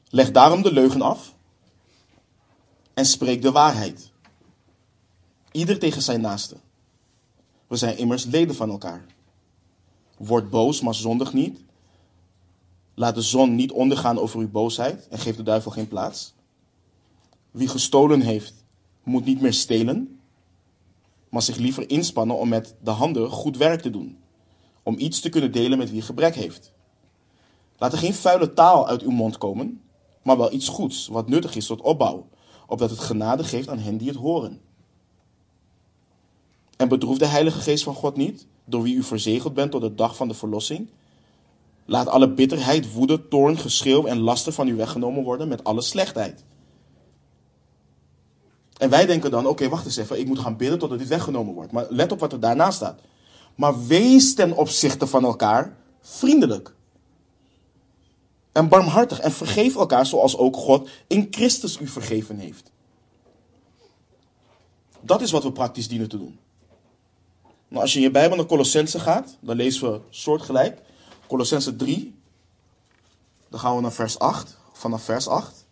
Leg daarom de leugen af en spreek de waarheid. Ieder tegen zijn naaste. We zijn immers leden van elkaar. Word boos, maar zondig niet. Laat de zon niet ondergaan over uw boosheid en geef de duivel geen plaats. Wie gestolen heeft, moet niet meer stelen, maar zich liever inspannen om met de handen goed werk te doen om iets te kunnen delen met wie gebrek heeft. Laat er geen vuile taal uit uw mond komen, maar wel iets goeds, wat nuttig is tot opbouw, opdat het genade geeft aan hen die het horen. En bedroef de Heilige Geest van God niet, door wie u verzegeld bent tot de dag van de verlossing. Laat alle bitterheid, woede, toorn, geschreeuw en lasten van u weggenomen worden met alle slechtheid. En wij denken dan, oké, wacht eens even, ik moet gaan bidden totdat dit weggenomen wordt. Maar let op wat er daarna staat. Maar wees ten opzichte van elkaar vriendelijk. En barmhartig. En vergeef elkaar zoals ook God in Christus u vergeven heeft. Dat is wat we praktisch dienen te doen. Nou, als je in je Bijbel naar Colossense gaat, dan lezen we soortgelijk. Colossense 3. Dan gaan we naar vers 8. Vanaf vers 8.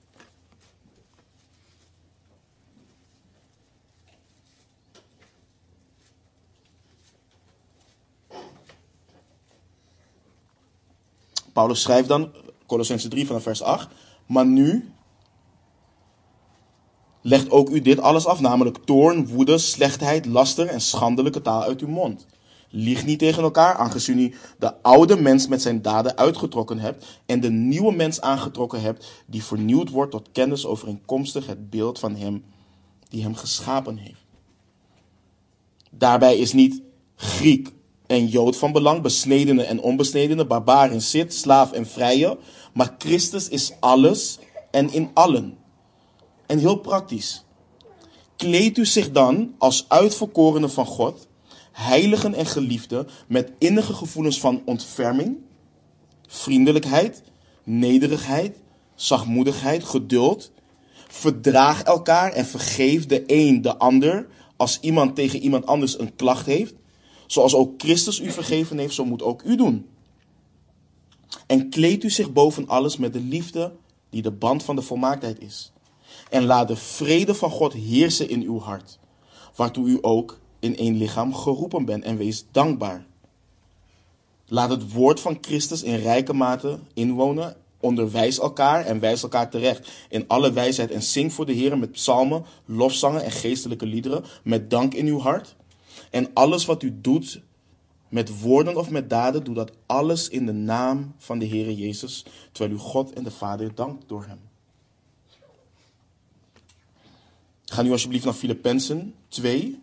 Paulus schrijft dan, Colossense 3 vanaf vers 8, maar nu legt ook u dit alles af, namelijk toorn, woede, slechtheid, laster en schandelijke taal uit uw mond. Lieg niet tegen elkaar, aangezien u de oude mens met zijn daden uitgetrokken hebt en de nieuwe mens aangetrokken hebt, die vernieuwd wordt tot kennis overeenkomstig het beeld van hem die hem geschapen heeft. Daarbij is niet Griek en Jood van belang, besnedene en onbesnedene, barbaar en zit, slaaf en vrije, maar Christus is alles en in allen. En heel praktisch. Kleed u zich dan als uitverkorene van God, heiligen en geliefden, met innige gevoelens van ontferming, vriendelijkheid, nederigheid, zachtmoedigheid, geduld. Verdraag elkaar en vergeef de een de ander als iemand tegen iemand anders een klacht heeft. Zoals ook Christus u vergeven heeft, zo moet ook u doen. En kleed u zich boven alles met de liefde die de band van de volmaaktheid is. En laat de vrede van God heersen in uw hart, waartoe u ook in één lichaam geroepen bent en wees dankbaar. Laat het woord van Christus in rijke mate inwonen. Onderwijs elkaar en wijs elkaar terecht in alle wijsheid en zing voor de Heer met psalmen, lofzangen en geestelijke liederen met dank in uw hart. En alles wat u doet, met woorden of met daden, doe dat alles in de naam van de Heer Jezus, terwijl u God en de Vader dankt door hem. Ga nu alsjeblieft naar Filippenzen 2.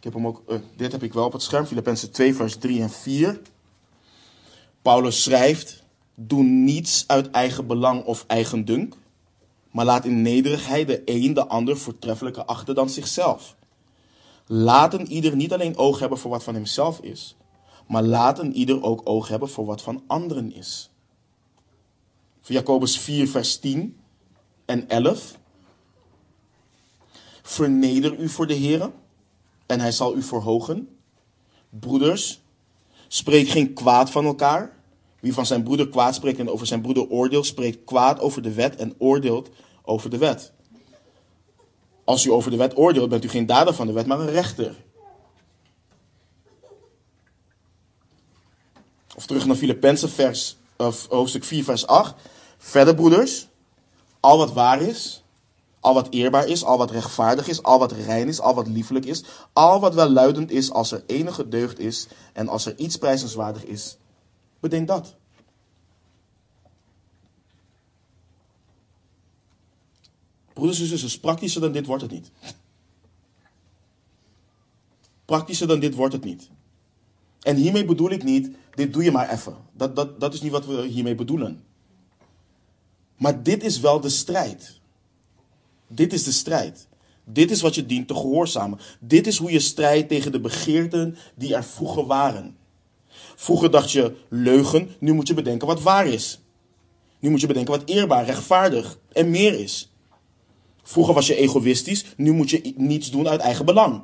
Ik heb hem ook, uh, dit heb ik wel op het scherm, Filippenzen 2, vers 3 en 4. Paulus schrijft: Doe niets uit eigen belang of eigen dunk, maar laat in nederigheid de een de ander voortreffelijker achter dan zichzelf. Laten ieder niet alleen oog hebben voor wat van hemzelf is, maar laten ieder ook oog hebben voor wat van anderen is. Voor Jacobus 4, vers 10 en 11. Verneder u voor de Heer en hij zal u verhogen. Broeders, spreek geen kwaad van elkaar. Wie van zijn broeder kwaad spreekt en over zijn broeder oordeelt, spreekt kwaad over de wet en oordeelt over de wet. Als u over de wet oordeelt, bent u geen dader van de wet, maar een rechter. Of terug naar Filippenzen, vers, of hoofdstuk 4, vers 8. Verder, broeders, al wat waar is, al wat eerbaar is, al wat rechtvaardig is, al wat rein is, al wat liefelijk is, al wat welluidend is, als er enige deugd is en als er iets prijzenswaardig is, bedenk dat. Broeders en zusters, praktischer dan dit wordt het niet. Praktischer dan dit wordt het niet. En hiermee bedoel ik niet, dit doe je maar even. Dat, dat, dat is niet wat we hiermee bedoelen. Maar dit is wel de strijd. Dit is de strijd. Dit is wat je dient te gehoorzamen. Dit is hoe je strijdt tegen de begeerten die er vroeger waren. Vroeger dacht je leugen, nu moet je bedenken wat waar is. Nu moet je bedenken wat eerbaar, rechtvaardig en meer is. Vroeger was je egoïstisch, nu moet je niets doen uit eigen belang.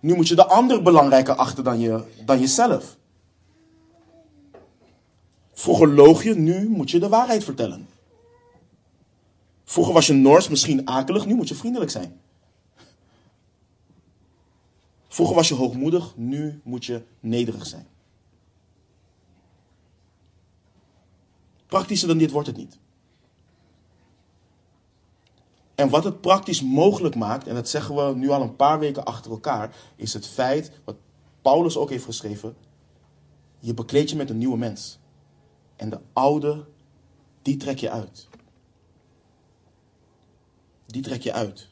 Nu moet je de ander belangrijker achter dan, je, dan jezelf. Vroeger loog je, nu moet je de waarheid vertellen. Vroeger was je nors, misschien akelig, nu moet je vriendelijk zijn. Vroeger was je hoogmoedig, nu moet je nederig zijn. Praktischer dan dit wordt het niet. En wat het praktisch mogelijk maakt, en dat zeggen we nu al een paar weken achter elkaar, is het feit, wat Paulus ook heeft geschreven, je bekleed je met een nieuwe mens. En de oude, die trek je uit. Die trek je uit.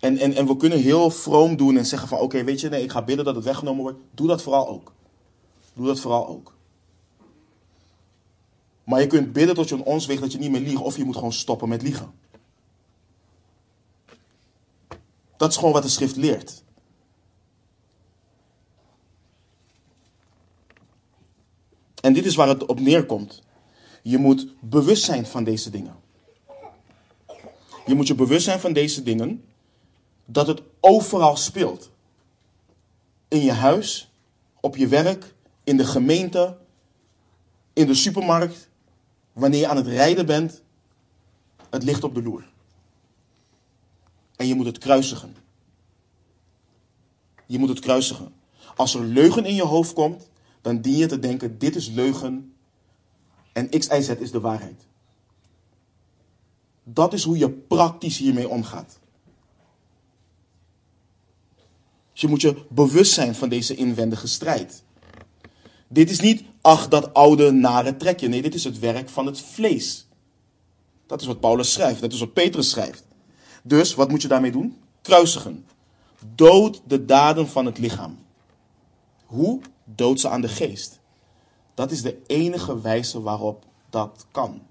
En, en, en we kunnen heel vroom doen en zeggen van oké, weet je, nee, ik ga bidden dat het weggenomen wordt. Doe dat vooral ook. Doe dat vooral ook. Maar je kunt bidden tot je een ons weegt dat je niet meer liegt. Of je moet gewoon stoppen met liegen. Dat is gewoon wat de schrift leert. En dit is waar het op neerkomt. Je moet bewust zijn van deze dingen. Je moet je bewust zijn van deze dingen. Dat het overal speelt. In je huis, op je werk, in de gemeente, in de supermarkt, wanneer je aan het rijden bent, het ligt op de loer. En je moet het kruisigen. Je moet het kruisigen. Als er leugen in je hoofd komt, dan dien je te denken: dit is leugen en X, Y, Z is de waarheid. Dat is hoe je praktisch hiermee omgaat. je moet je bewust zijn van deze inwendige strijd. Dit is niet, ach, dat oude nare trekje. Nee, dit is het werk van het vlees. Dat is wat Paulus schrijft, dat is wat Petrus schrijft. Dus, wat moet je daarmee doen? Kruisigen. Dood de daden van het lichaam. Hoe? Dood ze aan de geest. Dat is de enige wijze waarop dat kan.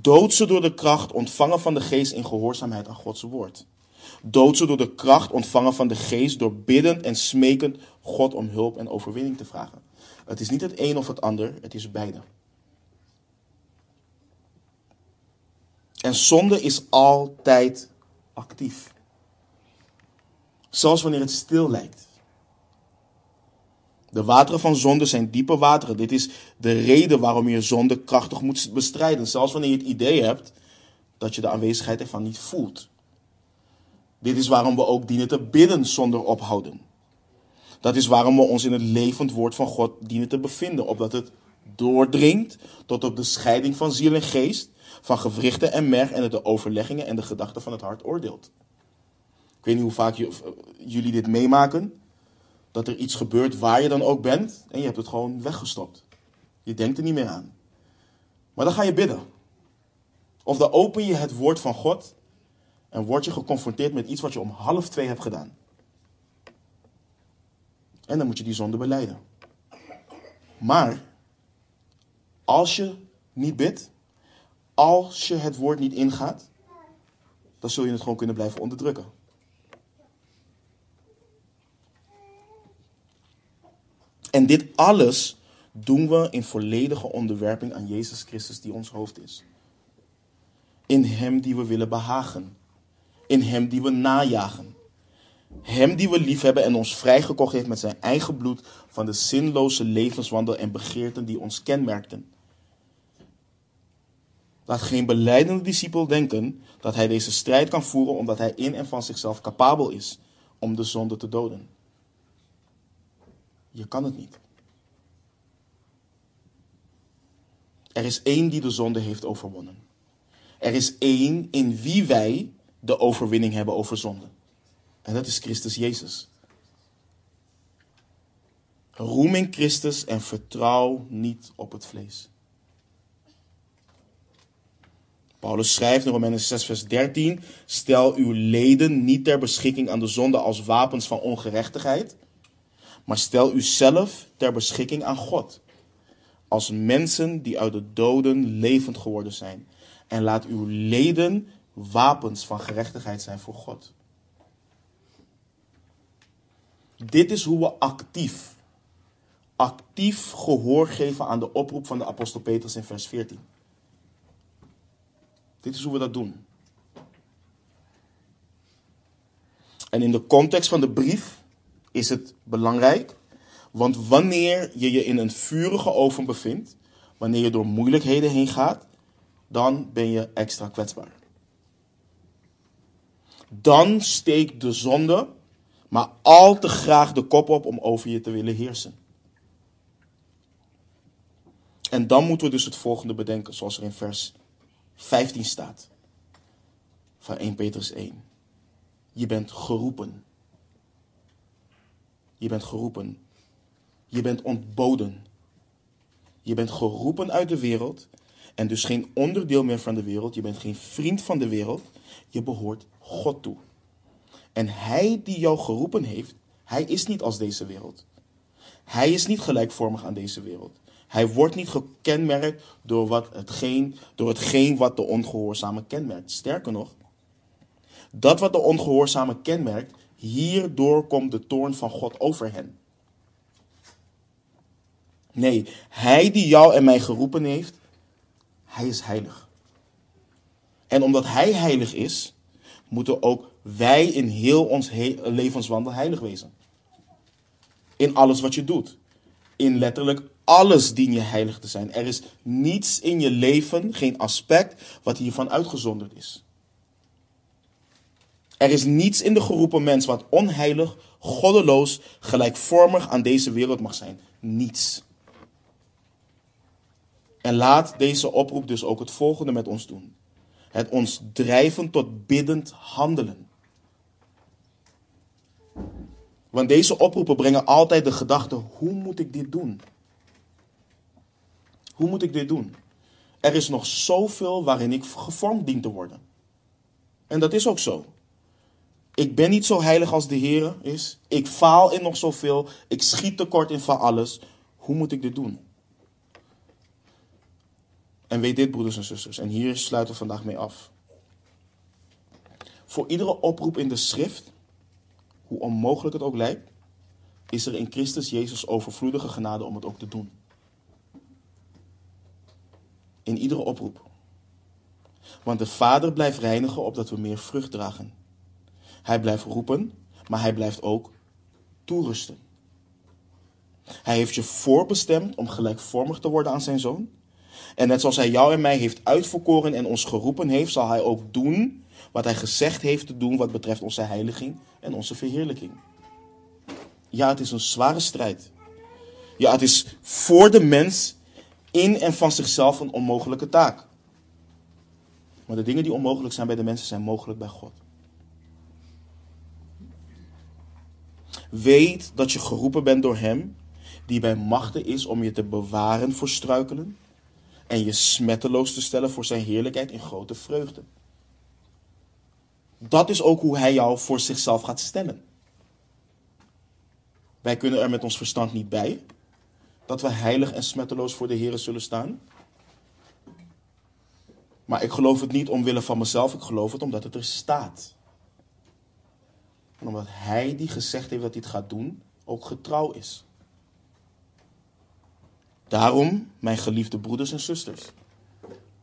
Dood ze door de kracht ontvangen van de geest in gehoorzaamheid aan Gods woord. Dood ze door de kracht ontvangen van de geest door biddend en smekend God om hulp en overwinning te vragen. Het is niet het een of het ander, het is beide. En zonde is altijd actief. Zelfs wanneer het stil lijkt. De wateren van zonde zijn diepe wateren. Dit is de reden waarom je zonde krachtig moet bestrijden. Zelfs wanneer je het idee hebt dat je de aanwezigheid ervan niet voelt. Dit is waarom we ook dienen te bidden zonder ophouden. Dat is waarom we ons in het levend woord van God dienen te bevinden, opdat het doordringt tot op de scheiding van ziel en geest, van gewrichten en merg en het de overleggingen en de gedachten van het hart oordeelt. Ik weet niet hoe vaak jullie dit meemaken, dat er iets gebeurt waar je dan ook bent en je hebt het gewoon weggestopt. Je denkt er niet meer aan. Maar dan ga je bidden. Of dan open je het woord van God en word je geconfronteerd met iets wat je om half twee hebt gedaan. En dan moet je die zonde beleiden. Maar als je niet bidt, als je het woord niet ingaat, dan zul je het gewoon kunnen blijven onderdrukken. En dit alles doen we in volledige onderwerping aan Jezus Christus die ons hoofd is. In Hem die we willen behagen. In Hem die we najagen. Hem die we lief hebben en ons vrijgekocht heeft met zijn eigen bloed van de zinloze levenswandel en begeerten die ons kenmerkten. Laat geen beleidende discipel denken dat hij deze strijd kan voeren omdat hij in en van zichzelf capabel is om de zonde te doden. Je kan het niet. Er is één die de zonde heeft overwonnen. Er is één in wie wij de overwinning hebben over zonde. En dat is Christus Jezus. Roem in Christus en vertrouw niet op het vlees. Paulus schrijft in Romeinen 6, vers 13: Stel uw leden niet ter beschikking aan de zonde als wapens van ongerechtigheid, maar stel uzelf ter beschikking aan God. Als mensen die uit de doden levend geworden zijn. En laat uw leden wapens van gerechtigheid zijn voor God. Dit is hoe we actief, actief gehoor geven aan de oproep van de apostel Petrus in vers 14. Dit is hoe we dat doen. En in de context van de brief is het belangrijk, want wanneer je je in een vurige oven bevindt, wanneer je door moeilijkheden heen gaat, dan ben je extra kwetsbaar. Dan steekt de zonde maar al te graag de kop op om over je te willen heersen. En dan moeten we dus het volgende bedenken, zoals er in vers 15 staat. Van 1 Petrus 1. Je bent geroepen. Je bent geroepen. Je bent ontboden. Je bent geroepen uit de wereld en dus geen onderdeel meer van de wereld. Je bent geen vriend van de wereld. Je behoort God toe. En hij die jou geroepen heeft, hij is niet als deze wereld. Hij is niet gelijkvormig aan deze wereld. Hij wordt niet gekenmerkt door, wat hetgeen, door hetgeen wat de ongehoorzame kenmerkt. Sterker nog, dat wat de ongehoorzame kenmerkt, hierdoor komt de toorn van God over hen. Nee, hij die jou en mij geroepen heeft, hij is heilig. En omdat hij heilig is, moeten ook wij in heel ons levenswandel heilig wezen. In alles wat je doet. In letterlijk alles dien je heilig te zijn. Er is niets in je leven, geen aspect, wat hiervan uitgezonderd is. Er is niets in de geroepen mens wat onheilig, goddeloos, gelijkvormig aan deze wereld mag zijn. Niets. En laat deze oproep dus ook het volgende met ons doen. Het ons drijven tot biddend handelen. Want deze oproepen brengen altijd de gedachte: hoe moet ik dit doen? Hoe moet ik dit doen? Er is nog zoveel waarin ik gevormd dien te worden. En dat is ook zo. Ik ben niet zo heilig als de Heer is. Ik faal in nog zoveel. Ik schiet tekort in van alles. Hoe moet ik dit doen? En weet dit, broeders en zusters, en hier sluiten we vandaag mee af. Voor iedere oproep in de schrift, hoe onmogelijk het ook lijkt, is er in Christus Jezus overvloedige genade om het ook te doen. In iedere oproep. Want de Vader blijft reinigen opdat we meer vrucht dragen. Hij blijft roepen, maar hij blijft ook toerusten. Hij heeft je voorbestemd om gelijkvormig te worden aan zijn zoon. En net zoals hij jou en mij heeft uitverkoren en ons geroepen heeft, zal hij ook doen wat hij gezegd heeft te doen wat betreft onze heiliging en onze verheerlijking. Ja, het is een zware strijd. Ja, het is voor de mens in en van zichzelf een onmogelijke taak. Maar de dingen die onmogelijk zijn bij de mensen zijn mogelijk bij God. Weet dat je geroepen bent door Hem, die bij machten is om je te bewaren voor struikelen en je smetteloos te stellen voor Zijn heerlijkheid in grote vreugde. Dat is ook hoe Hij jou voor zichzelf gaat stellen. Wij kunnen er met ons verstand niet bij dat we heilig en smetteloos voor de Heer zullen staan. Maar ik geloof het niet omwille van mezelf, ik geloof het omdat het er staat. En omdat Hij die gezegd heeft dat hij het gaat doen, ook getrouw is. Daarom, mijn geliefde broeders en zusters,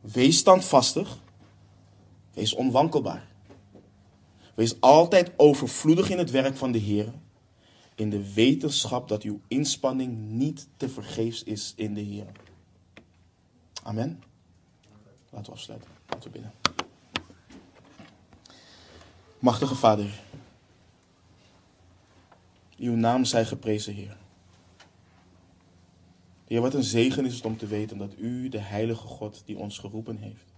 wees standvastig, wees onwankelbaar. Wees altijd overvloedig in het werk van de Heer, in de wetenschap dat uw inspanning niet te vergeefs is in de Heer. Amen. Laten we afsluiten. Laten we binnen. Machtige Vader, uw naam zij geprezen, Heer. Heer, wat een zegen is het om te weten dat U, de Heilige God die ons geroepen heeft,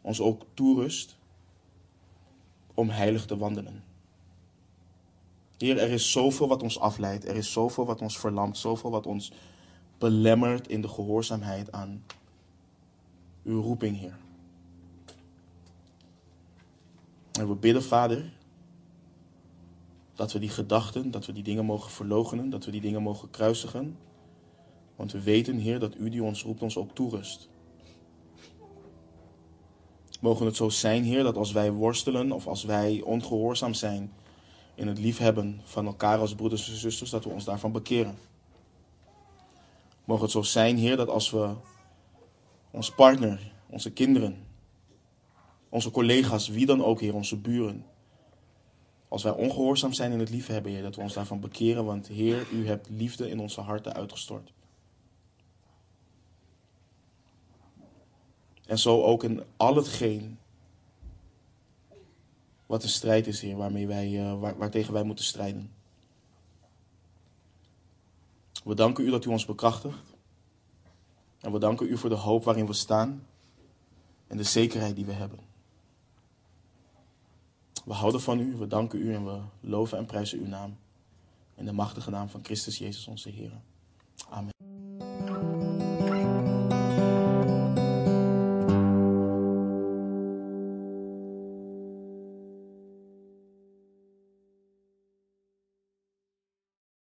ons ook toerust om heilig te wandelen. Heer, er is zoveel wat ons afleidt, er is zoveel wat ons verlamt, zoveel wat ons belemmert in de gehoorzaamheid aan uw roeping, Heer. En we bidden, Vader, dat we die gedachten, dat we die dingen mogen verlogenen, dat we die dingen mogen kruisigen. Want we weten, Heer, dat U die ons roept, ons ook toerust. Mogen het zo zijn, Heer, dat als wij worstelen of als wij ongehoorzaam zijn in het liefhebben van elkaar als broeders en zusters, dat we ons daarvan bekeren. Mogen het zo zijn, Heer, dat als we ons partner, onze kinderen, onze collega's, wie dan ook, Heer, onze buren, als wij ongehoorzaam zijn in het liefhebben, Heer, dat we ons daarvan bekeren, want Heer, U hebt liefde in onze harten uitgestort. En zo ook in al hetgeen wat een strijd is, Heer, waarmee wij, uh, waar, waartegen wij moeten strijden. We danken U dat U ons bekrachtigt. En we danken U voor de hoop waarin we staan en de zekerheid die we hebben. We houden van U, we danken U en we loven en prijzen Uw naam. In de machtige naam van Christus Jezus onze Heer. Amen.